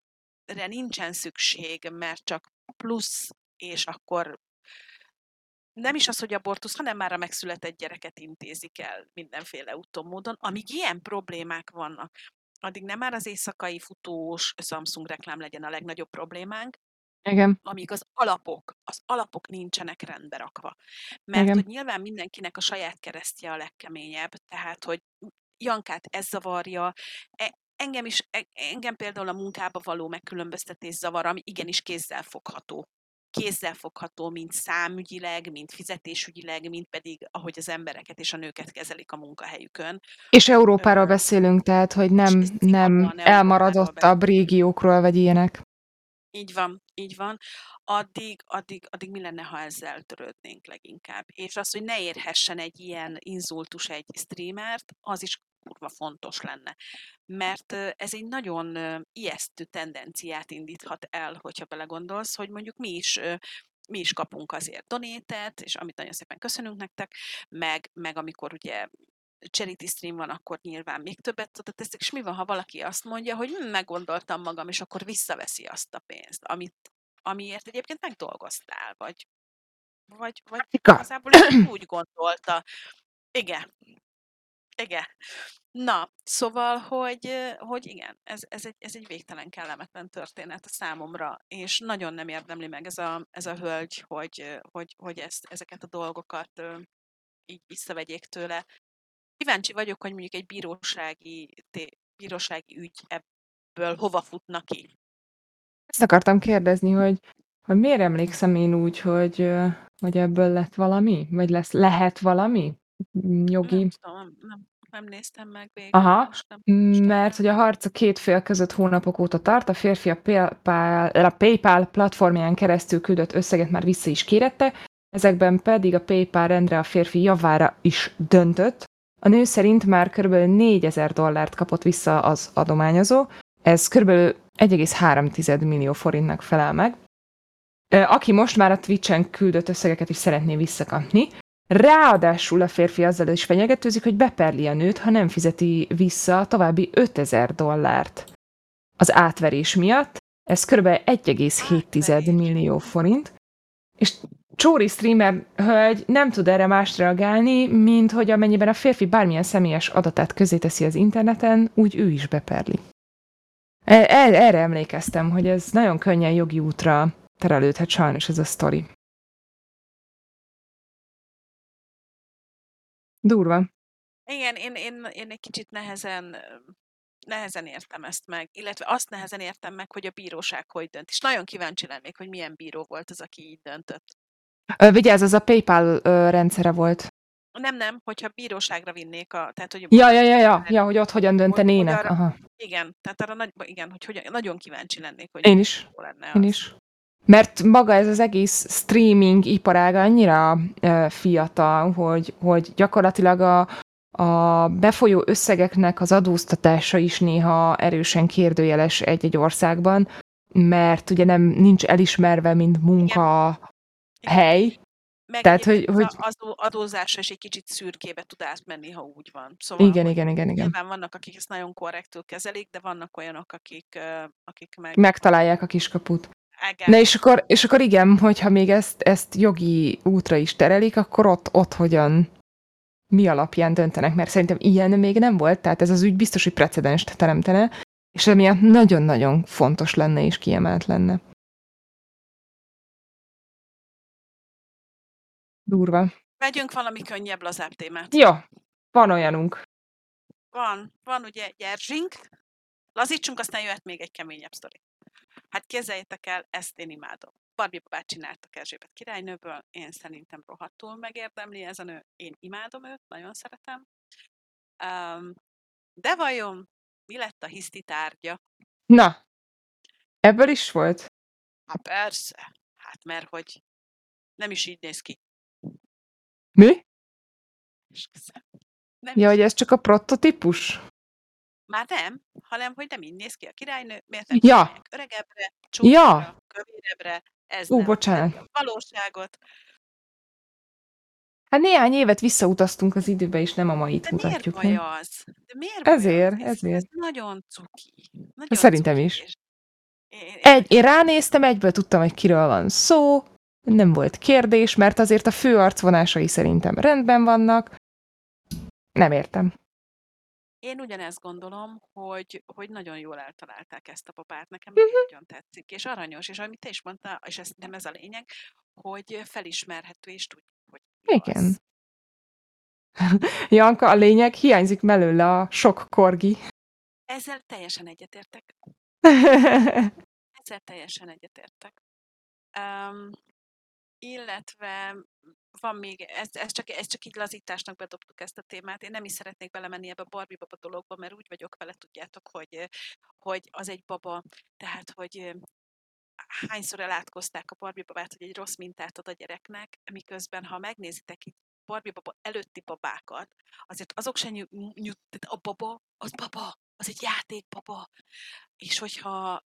nincsen szükség, mert csak plusz, és akkor nem is az, hogy abortusz, hanem már a megszületett gyereket intézik el mindenféle úton, módon. Amíg ilyen problémák vannak, addig nem már az éjszakai futós Samsung reklám legyen a legnagyobb problémánk, Igen. amíg az alapok, az alapok nincsenek rendbe rakva. Mert Igen. hogy nyilván mindenkinek a saját keresztje a legkeményebb, tehát hogy Jankát ez zavarja, e, engem is, e, engem például a munkába való megkülönböztetés zavar, ami igenis kézzel fogható kézzelfogható, mint számügyileg, mint fizetésügyileg, mint pedig ahogy az embereket és a nőket kezelik a munkahelyükön. És Európáról beszélünk, tehát, hogy nem, nem elmaradottabb régiókról, vagy ilyenek. Így van, így van. Addig, addig, addig mi lenne, ha ezzel törődnénk leginkább. És az, hogy ne érhessen egy ilyen inzultus egy streamert, az is kurva fontos lenne. Mert ez egy nagyon ijesztő tendenciát indíthat el, hogyha belegondolsz, hogy mondjuk mi is mi is kapunk azért donétet, és amit nagyon szépen köszönünk nektek, meg, meg amikor ugye charity stream van, akkor nyilván még többet oda teszek, és mi van, ha valaki azt mondja, hogy hm, meggondoltam magam, és akkor visszaveszi azt a pénzt, amit, amiért egyébként megdolgoztál, vagy, vagy, vagy Igaz. igazából úgy gondolta. Igen. Igen. Na, szóval, hogy, hogy igen, ez, ez, egy, ez egy végtelen kellemetlen történet a számomra, és nagyon nem érdemli meg ez a, ez a hölgy, hogy, hogy, hogy ezt, ezeket a dolgokat így visszavegyék tőle. Kíváncsi vagyok, hogy mondjuk egy bírósági, bírósági ügy ebből hova futna ki. Ezt akartam kérdezni, hogy, hogy miért emlékszem én úgy, hogy, hogy ebből lett valami? Vagy lesz, lehet valami? Jogi? Nem tudom, nem, nem néztem meg végül. Aha, most nem, most mert hogy a harc a két fél között hónapok óta tart, a férfi a PayPal, a PayPal platformján keresztül küldött összeget már vissza is kérette, ezekben pedig a PayPal rendre a férfi javára is döntött. A nő szerint már kb. 4000 dollárt kapott vissza az adományozó, ez kb. 1,3 millió forintnak felel meg. Aki most már a Twitch-en küldött összegeket is szeretné visszakapni, Ráadásul a férfi azzal is fenyegetőzik, hogy beperli a nőt, ha nem fizeti vissza további 5000 dollárt. Az átverés miatt ez kb. 1,7 millió forint, és Csóri streamer hölgy nem tud erre más reagálni, mint hogy amennyiben a férfi bármilyen személyes adatát közé teszi az interneten, úgy ő is beperli. E-, erre emlékeztem, hogy ez nagyon könnyen jogi útra terelődhet sajnos ez a sztori. Durva. Igen, én, én, én egy kicsit nehezen, nehezen értem ezt meg, illetve azt nehezen értem meg, hogy a bíróság hogy dönt. És nagyon kíváncsi lennék, hogy milyen bíró volt az, aki így döntött. Vigyázz, az a PayPal ö, rendszere volt. Nem, nem, hogyha bíróságra vinnék a... Tehát, hogy ja, ja, ja, ja, ja, hogy ott hogyan döntenének. Hogy, hogy arra, Aha. Igen, tehát arra nagy, igen, hogy hogyan, nagyon kíváncsi lennék, hogy én is. lenne az. Én is. Mert maga ez az egész streaming iparág annyira fiatal, hogy, hogy gyakorlatilag a, a befolyó összegeknek az adóztatása is néha erősen kérdőjeles egy-egy országban, mert ugye nem nincs elismerve, mint munka Igen. hely. Meg Tehát, hogy, hogy... Az adózása is egy kicsit szürkébe tud átmenni, ha úgy van. Szóval, igen, igen, igen, igen. Nyilván vannak, akik ezt nagyon korrektül kezelik, de vannak olyanok, akik, akik meg... Megtalálják a kiskaput. Na és akkor, és akkor igen, hogyha még ezt, ezt jogi útra is terelik, akkor ott, ott hogyan, mi alapján döntenek, mert szerintem ilyen még nem volt, tehát ez az ügy biztos, hogy precedenst teremtene, és emiatt nagyon-nagyon fontos lenne és kiemelt lenne. Durva. Vegyünk valami könnyebb, lazább témát. Jó, van olyanunk. Van, van ugye Gyerzsink. Lazítsunk, aztán jöhet még egy keményebb sztori. Hát képzeljétek el, ezt én imádom. Barbie babát csináltak Erzsébet királynőből, én szerintem rohadtul megérdemli ez a nő, én imádom őt, nagyon szeretem. Um, de vajon mi lett a hiszti tárgya? Na, ebből is volt? Hát persze, hát mert hogy nem is így néz ki. Mi? Nem ja, hogy ez csak a prototípus? Már nem, hanem hogy nem így néz ki a királynő, miért nem ja. öregebbre, csúcsra, ja. kövérebbre, ez Ú, nem. bocsánat. A valóságot. Hát néhány évet visszautaztunk az időbe, és nem a mait De mutatjuk. miért baj az? De miért ezért, baj az? ezért. Ez nagyon cuki. Nagyon Szerintem cuki. is. Egy, én ránéztem, egyből tudtam, hogy kiről van szó, nem volt kérdés, mert azért a fő arcvonásai szerintem rendben vannak. Nem értem. Én ugyanezt gondolom, hogy, hogy nagyon jól eltalálták ezt a papát, nekem uh-huh. nagyon tetszik, és aranyos, és amit te is mondtál, és ez nem ez a lényeg, hogy felismerhető, és tudjuk, hogy Igen. Az. Janka, a lényeg, hiányzik mellőle a sok korgi. Ezzel teljesen egyetértek. Ezzel teljesen egyetértek. Um, illetve van még, ez, ez, csak, ez csak így lazításnak bedobtuk ezt a témát. Én nem is szeretnék belemenni ebbe a Barbie baba dologba, mert úgy vagyok vele, tudjátok, hogy, hogy az egy baba, tehát, hogy hányszor elátkozták a Barbie babát, hogy egy rossz mintát ad a gyereknek, miközben, ha megnézitek itt Barbie baba előtti babákat, azért azok se nyug, a baba, az baba, az egy játékbaba. És hogyha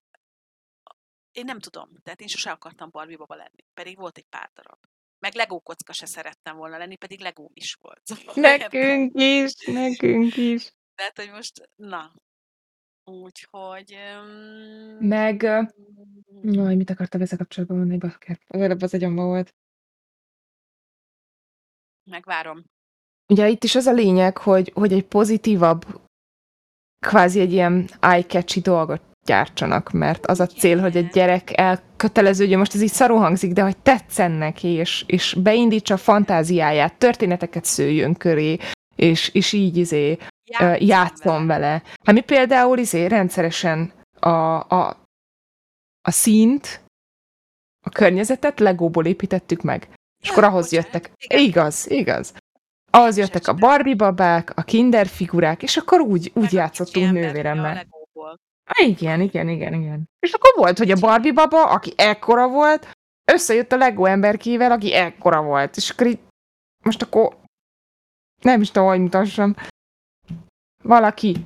én nem tudom, tehát én sose akartam Barbie baba lenni, pedig volt egy pár darab. Meg Lego kocka se szerettem volna lenni, pedig Lego is volt. Szóval nekünk is, nekünk is. Tehát, hogy most, na. Úgyhogy... Um... Meg... Jaj, mit akartam ezzel kapcsolatban mondani, bakker? Az előbb az agyamba volt. Megvárom. ugye itt is az a lényeg, hogy, hogy egy pozitívabb, kvázi egy ilyen eye-catchy dolgot gyártsanak, mert az a cél, hogy egy gyerek elköteleződjön, most ez így szarú hangzik, de hogy tetszen neki, és, és beindítsa a fantáziáját, történeteket szőjön köré, és, és így izé játszom, játszom vele. vele. Hát mi például izé rendszeresen a, a, a színt, a környezetet legóból építettük meg. És akkor ahhoz jöttek. Igaz, igaz. Ahhoz jöttek a Barbie babák, a kinder figurák, és akkor úgy, úgy játszottunk nővéremmel. Igen, igen, igen, igen. És akkor volt, hogy a Barbie baba, aki ekkora volt, összejött a Lego emberkével, aki ekkora volt. És akkor így, most akkor nem is tudom, hogy mutassam. Valaki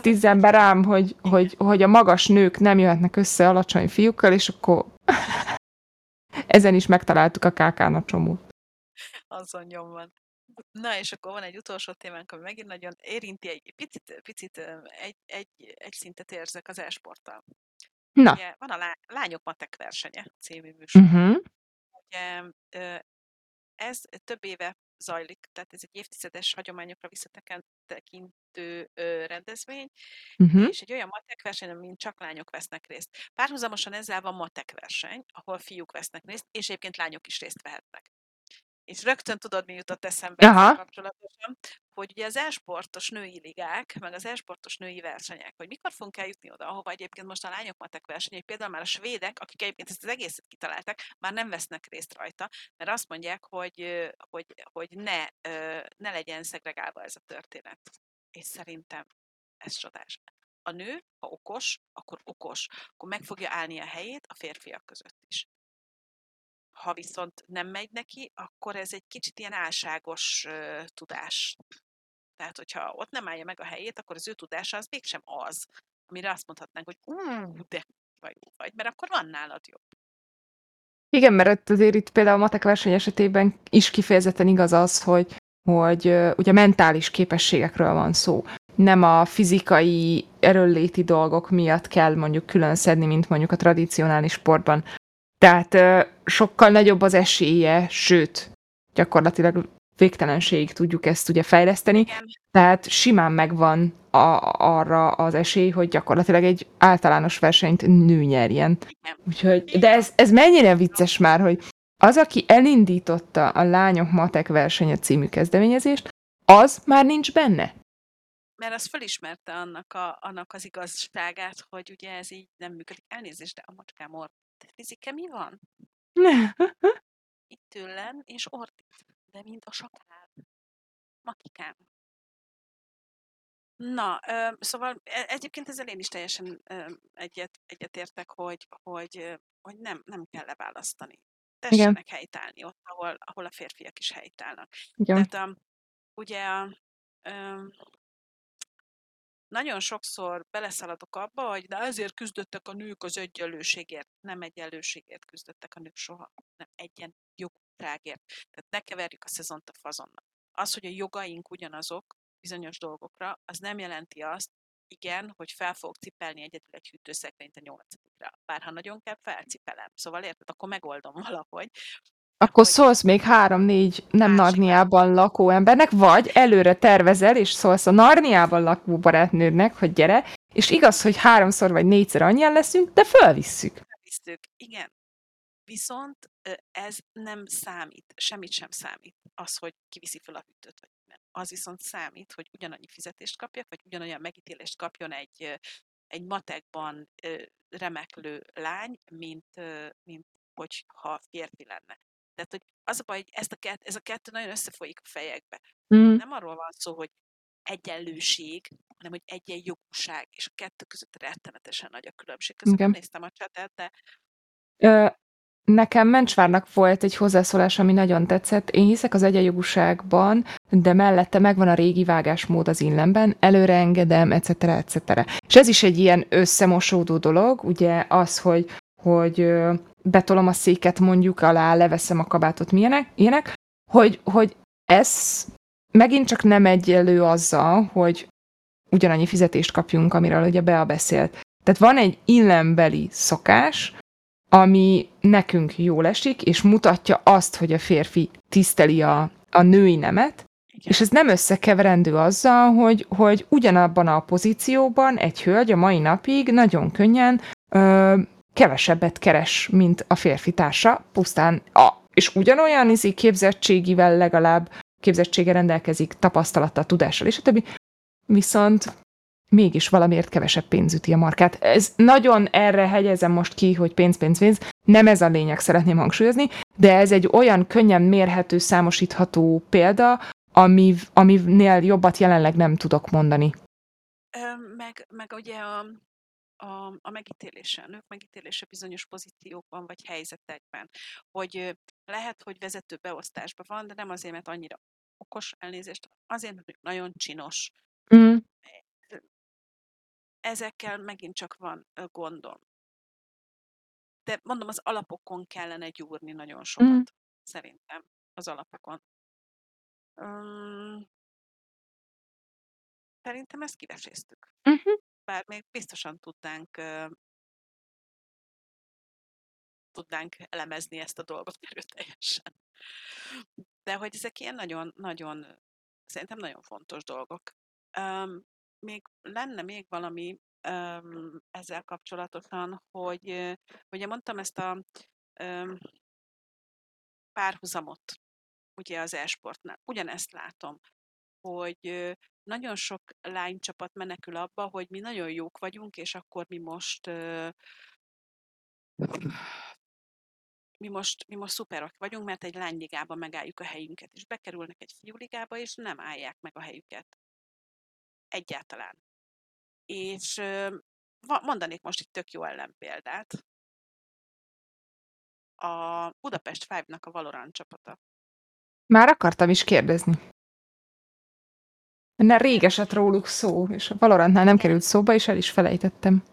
tíz ember rám, hogy, hogy, hogy a magas nők nem jöhetnek össze alacsony fiúkkal, és akkor ezen is megtaláltuk a kákán csomót. Azon nyomban. Na, és akkor van egy utolsó témánk, ami megint nagyon érinti, egy picit, picit egy, egy, egy szintet érzek az esporttal. Na. Ugye, van a lá- Lányok Matek versenye című műsor. Uh-huh. Ugye, ez több éve zajlik, tehát ez egy évtizedes hagyományokra visszatekintő rendezvény, uh-huh. és egy olyan matek verseny, amin csak lányok vesznek részt. Párhuzamosan ezzel van matek verseny, ahol fiúk vesznek részt, és egyébként lányok is részt vehetnek és rögtön tudod, mi jutott eszembe ezzel kapcsolatosan, hogy ugye az esportos női ligák, meg az esportos női versenyek, hogy mikor fogunk eljutni oda, ahova egyébként most a lányok matek versenyek, például már a svédek, akik egyébként ezt az egészet kitalálták, már nem vesznek részt rajta, mert azt mondják, hogy, hogy, hogy ne, ne legyen szegregálva ez a történet. És szerintem ez csodás. A nő, ha okos, akkor okos, akkor meg fogja állni a helyét a férfiak között is. Ha viszont nem megy neki, akkor ez egy kicsit ilyen álságos uh, tudás. Tehát, hogyha ott nem állja meg a helyét, akkor az ő tudása az mégsem az, amire azt mondhatnánk, hogy ú, de vagy, vagy, mert akkor van nálad jobb. Igen, mert azért itt például a matek verseny esetében is kifejezetten igaz az, hogy, hogy ugye mentális képességekről van szó. Nem a fizikai erőléti dolgok miatt kell mondjuk külön szedni, mint mondjuk a tradicionális sportban, tehát sokkal nagyobb az esélye, sőt, gyakorlatilag végtelenségig tudjuk ezt ugye fejleszteni, tehát simán megvan a, arra az esély, hogy gyakorlatilag egy általános versenyt nő nyerjen. Úgyhogy, de ez, ez mennyire vicces már, hogy az, aki elindította a Lányok Matek versenye című kezdeményezést, az már nincs benne. Mert az felismerte annak, a, annak az igazságát, hogy ugye ez így nem működik. Elnézést, de a macskám or Fizike mi van? Itt tőlem, és ordít, de mint a sakál. Makikám. Na, ö, szóval e, egyébként ezzel én is teljesen ö, egyet, egyetértek, hogy, hogy, hogy nem, nem kell leválasztani. Tessenek Igen. helytállni ott, ahol, ahol a férfiak is helytállnak. Igen. Tehát a, ugye a, ö, nagyon sokszor beleszaladok abba, hogy de ezért küzdöttek a nők az egyenlőségért. Nem egyenlőségért küzdöttek a nők soha, nem egyenjogúságért. Tehát ne keverjük a szezont a fazonnak. Az, hogy a jogaink ugyanazok bizonyos dolgokra, az nem jelenti azt, igen, hogy fel fogok cipelni egyedül egy hűtőszekrényt a nyolcadikra. Bár ha nagyon kell, felcipelem. Szóval érted, akkor megoldom valahogy. Akkor szólsz még három-négy nem Narniában lakó embernek, vagy előre tervezel, és szólsz a Narniában lakó barátnődnek, hogy gyere, és igaz, hogy háromszor vagy négyszer annyian leszünk, de fölvisszük. Fölvisszük, igen. Viszont ez nem számít, semmit sem számít, az, hogy kiviszi fel a hűtőt, vagy nem. Az viszont számít, hogy ugyanannyi fizetést kapjak, vagy ugyanolyan megítélést kapjon egy, egy matekban remeklő lány, mint, mint hogyha férfi lenne. Tehát, hogy az a baj, hogy ezt a kett, ez a kettő nagyon összefolyik a fejekbe. Mm. Nem arról van szó, hogy egyenlőség, hanem hogy egyenjogúság, és a kettő között rettenetesen nagy a különbség. Közben nem néztem a csatet, de... Ö, nekem Mencsvárnak volt egy hozzászólás, ami nagyon tetszett. Én hiszek az egyenjogúságban, de mellette megvan a régi vágásmód az illemben, előre engedem, etc. etc. És ez is egy ilyen összemosódó dolog, ugye az, hogy, hogy betolom a széket mondjuk alá, leveszem a kabátot, milyenek, ilyenek, hogy, hogy ez megint csak nem egyenlő azzal, hogy ugyanannyi fizetést kapjunk, amiről ugye Bea beszélt. Tehát van egy illembeli szokás, ami nekünk jól esik, és mutatja azt, hogy a férfi tiszteli a, a női nemet, Igen. És ez nem összekeverendő azzal, hogy, hogy ugyanabban a pozícióban egy hölgy a mai napig nagyon könnyen ö, kevesebbet keres, mint a férfi társa, pusztán a, és ugyanolyan izi képzettségivel legalább képzettsége rendelkezik, tapasztalattal, tudással, és a többi, viszont mégis valamiért kevesebb pénz üti a markát. Ez nagyon erre hegyezem most ki, hogy pénz, pénz, pénz. Nem ez a lényeg, szeretném hangsúlyozni, de ez egy olyan könnyen mérhető, számosítható példa, ami, aminél jobbat jelenleg nem tudok mondani. Meg, meg ugye a, a, a megítélése, a nők megítélése bizonyos pozíciókban vagy helyzetekben, hogy lehet, hogy vezető beosztásban van, de nem azért, mert annyira okos elnézést, azért, mert nagyon csinos. Mm ezekkel megint csak van gondom. De mondom, az alapokon kellene gyúrni nagyon sokat, mm. szerintem, az alapokon. Um, szerintem ezt kiveséztük. Uh-huh. Bár még biztosan tudnánk tudnánk elemezni ezt a dolgot erőteljesen. De hogy ezek ilyen nagyon, nagyon, szerintem nagyon fontos dolgok. Um, még lenne még valami um, ezzel kapcsolatosan, hogy ugye mondtam ezt a um, párhuzamot ugye az e-sportnál. Ugyanezt látom, hogy nagyon sok lánycsapat menekül abba, hogy mi nagyon jók vagyunk, és akkor mi most mi most, mi most szuperok vagyunk, mert egy lányligában megálljuk a helyünket, és bekerülnek egy fiúligába, és nem állják meg a helyüket. Egyáltalán. És mondanék most egy tök jó ellenpéldát. A Budapest Five-nak a Valorant csapata. Már akartam is kérdezni. Mert rég esett róluk szó, és a Valorantnál nem került szóba, és el is felejtettem.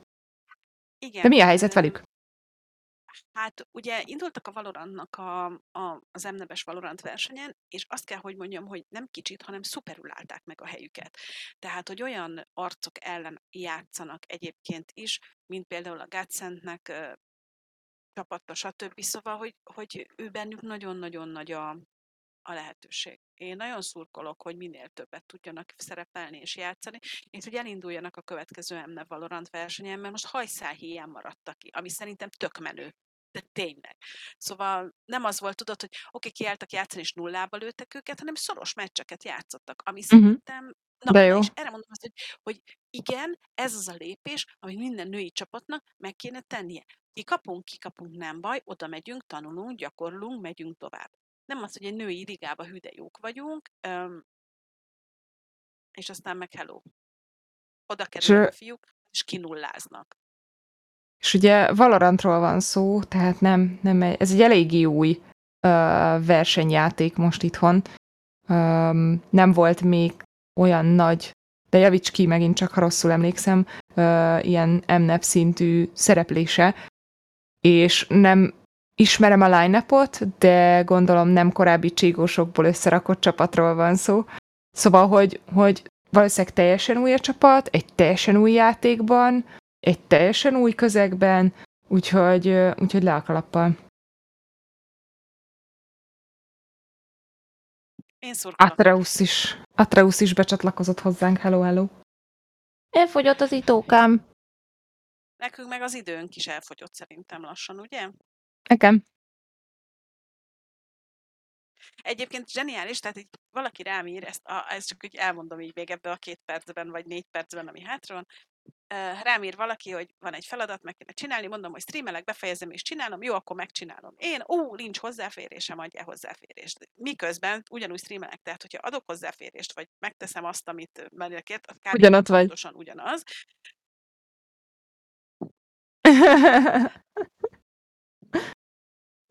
Igen. De mi a helyzet velük? Hát ugye indultak a Valorantnak a, a, az emnebes Valorant versenyen, és azt kell, hogy mondjam, hogy nem kicsit, hanem szuperül állták meg a helyüket. Tehát, hogy olyan arcok ellen játszanak egyébként is, mint például a Gatszentnek csapatta, stb. Szóval, hogy, hogy ő bennük nagyon-nagyon nagy a, a lehetőség. Én nagyon szurkolok, hogy minél többet tudjanak szerepelni és játszani, és hogy elinduljanak a következő MNEV Valorant versenyen, mert most hajszál hiány maradtak ki, ami szerintem tök menő de tényleg. Szóval nem az volt, tudod, hogy oké, okay, kiálltak játszani, és nullába lőttek őket, hanem szoros meccseket játszottak, ami uh-huh. szerintem Na, De jó. és erre mondom azt, hogy, hogy igen, ez az a lépés, amit minden női csapatnak meg kéne tennie. Kikapunk, kikapunk, nem baj, oda megyünk, tanulunk, gyakorlunk, megyünk tovább. Nem az, hogy egy női ligába hüde jók vagyunk, öm, és aztán meg hello. Oda kerülnek a fiúk, és kinulláznak. És ugye Valorantról van szó, tehát nem, nem ez egy eléggé új uh, versenyjáték most itthon. Um, nem volt még olyan nagy, de javíts ki megint csak, ha rosszul emlékszem, uh, ilyen MNEP szintű szereplése, és nem ismerem a line de gondolom nem korábbi csígósokból összerakott csapatról van szó. Szóval, hogy, hogy valószínűleg teljesen új a csapat, egy teljesen új játékban, egy teljesen új közegben, úgyhogy, úgyhogy le a kalappal. Én Atreus is, Atreus is becsatlakozott hozzánk, hello, hello. Elfogyott az itókám. Nekünk meg az időnk is elfogyott szerintem lassan, ugye? Nekem. Egyébként zseniális, tehát így valaki rám ír, ezt, a, ezt csak úgy elmondom így még ebbe a két percben, vagy négy percben, ami hátra van, rám ír valaki, hogy van egy feladat, meg kéne csinálni, mondom, hogy streamelek, befejezem és csinálom, jó, akkor megcsinálom. Én, ó, nincs hozzáférésem, adjál hozzáférést. Miközben ugyanúgy streamelek, tehát hogyha adok hozzáférést, vagy megteszem azt, amit menekért, az kb. Ugyanott vagy. pontosan ugyanaz.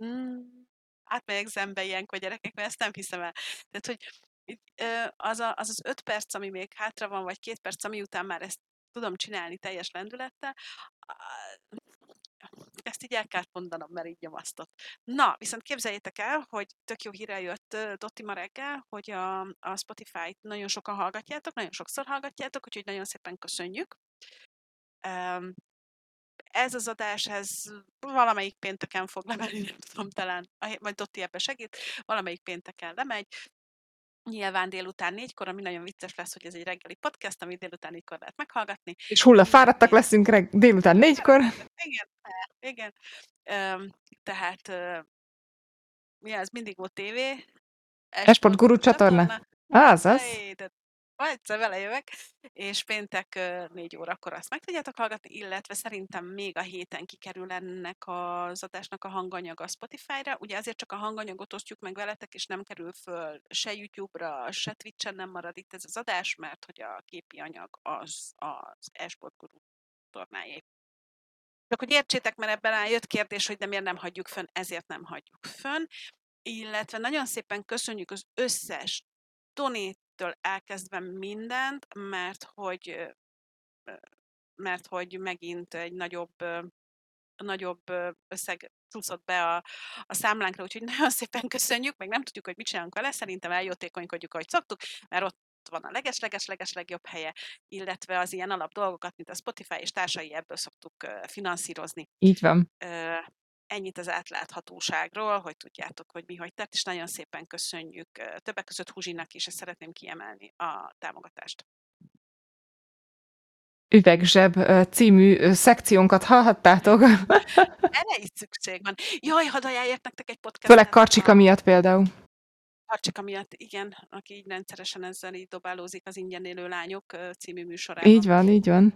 hmm, átmegyek zembe ilyenkor gyerekek, mert ezt nem hiszem el. Tehát, hogy az, a, az az öt perc, ami még hátra van, vagy két perc, ami után már ezt tudom csinálni teljes lendülettel, ezt így el kell mondanom, mert így nyomasztott. Na, viszont képzeljétek el, hogy tök jó híre jött Dotti ma reggel, hogy a, a Spotify-t nagyon sokan hallgatjátok, nagyon sokszor hallgatjátok, úgyhogy nagyon szépen köszönjük. Ez az adás, ez valamelyik pénteken fog lemenni, nem tudom, talán, majd Dotti ebbe segít, valamelyik pénteken lemegy, Nyilván délután négykor, ami nagyon vicces lesz, hogy ez egy reggeli podcast, amit délután négykor lehet meghallgatni. És hulla fáradtak leszünk reg- délután négykor. Igen, igen. Üm, tehát mi az, mindig volt tévé. Esport Guru csatorna. Az, az. Ma egyszer vele jövök, és péntek négy órakor azt meg tudjátok hallgatni, illetve szerintem még a héten kikerül ennek az adásnak a hanganyag a Spotify-ra. Ugye azért csak a hanganyagot osztjuk meg veletek, és nem kerül föl se YouTube-ra, se Twitch-en nem marad itt ez az adás, mert hogy a képi anyag az az Esport Guru tornájé. Csak hogy értsétek, mert ebben jött kérdés, hogy de miért nem hagyjuk fönn, ezért nem hagyjuk fönn. Illetve nagyon szépen köszönjük az összes donéttől elkezdve mindent, mert hogy mert hogy megint egy nagyobb nagyobb összeg csúszott be a, a számlánkra, úgyhogy nagyon szépen köszönjük, meg nem tudjuk, hogy mit csinálunk vele, szerintem eljótékonykodjuk, ahogy szoktuk, mert ott van a leges-leges-leges legjobb helye, illetve az ilyen alap dolgokat, mint a Spotify és társai, ebből szoktuk finanszírozni. Így van. Ennyit az átláthatóságról, hogy tudjátok, hogy mi hogy tett, és nagyon szépen köszönjük többek között Huzsinak is, és szeretném kiemelni a támogatást. Üvegzseb című szekciónkat hallhattátok. Erre is szükség van. Jaj, hadd ajánljak nektek egy podcast. Főleg Karcsika miatt például. Karcsika miatt, igen, aki így rendszeresen ezzel így dobálózik az ingyen élő lányok című műsorában. Így van, így van.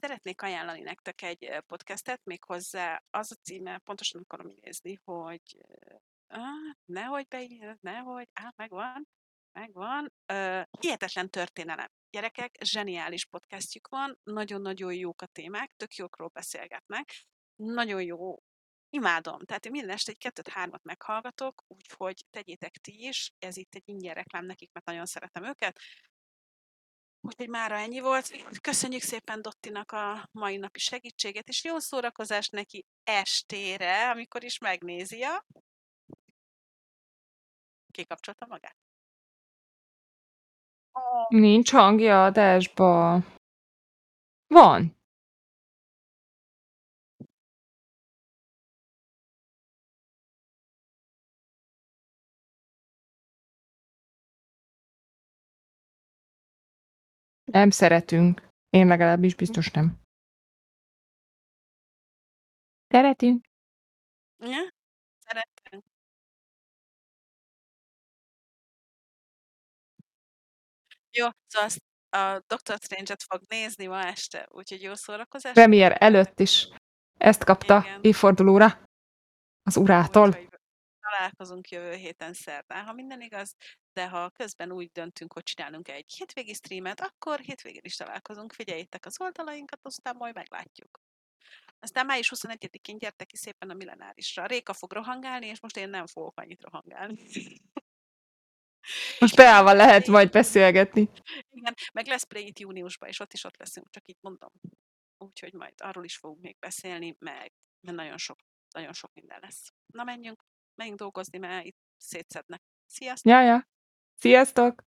Szeretnék ajánlani nektek egy podcastet, méghozzá az a címe, pontosan akarom nézni, hogy ah, nehogy beírjad, nehogy, á, megvan, megvan. Uh, hihetetlen történelem. Gyerekek, zseniális podcastjük van, nagyon-nagyon jók a témák, tök jókról beszélgetnek, nagyon jó Imádom. Tehát én minden este egy kettőt-hármat meghallgatok, úgyhogy tegyétek ti is. Ez itt egy ingyen reklám nekik, mert nagyon szeretem őket. Úgyhogy mára ennyi volt. Köszönjük szépen Dottinak a mai napi segítséget, és jó szórakozást neki estére, amikor is megnézi a... Kikapcsolta magát? Nincs hangja adásba. Van. Nem szeretünk. Én legalábbis biztos nem. Szeretünk. Ja, szeretünk. Jó, szóval azt a Doctor Strange-et fog nézni ma este, úgyhogy jó szórakozás. Premier előtt is ezt kapta Igen. évfordulóra az urától. Találkozunk jövő héten szerdán, ha minden igaz, de ha közben úgy döntünk, hogy csinálunk egy hétvégi streamet, akkor hétvégén is találkozunk, figyeljétek az oldalainkat, aztán majd meglátjuk. Aztán május 21-én gyertek ki szépen a millenárisra. Réka fog rohangálni, és most én nem fogok annyit rohangálni. Most beállva lehet majd beszélgetni. Igen, meg lesz Play itt júniusban, és ott is ott leszünk, csak így mondom. Úgyhogy majd arról is fogunk még beszélni, meg mert nagyon sok, nagyon sok minden lesz. Na menjünk, menjünk dolgozni, mert itt szétszednek. Sziasztok! Ja, ja. Sziasztok!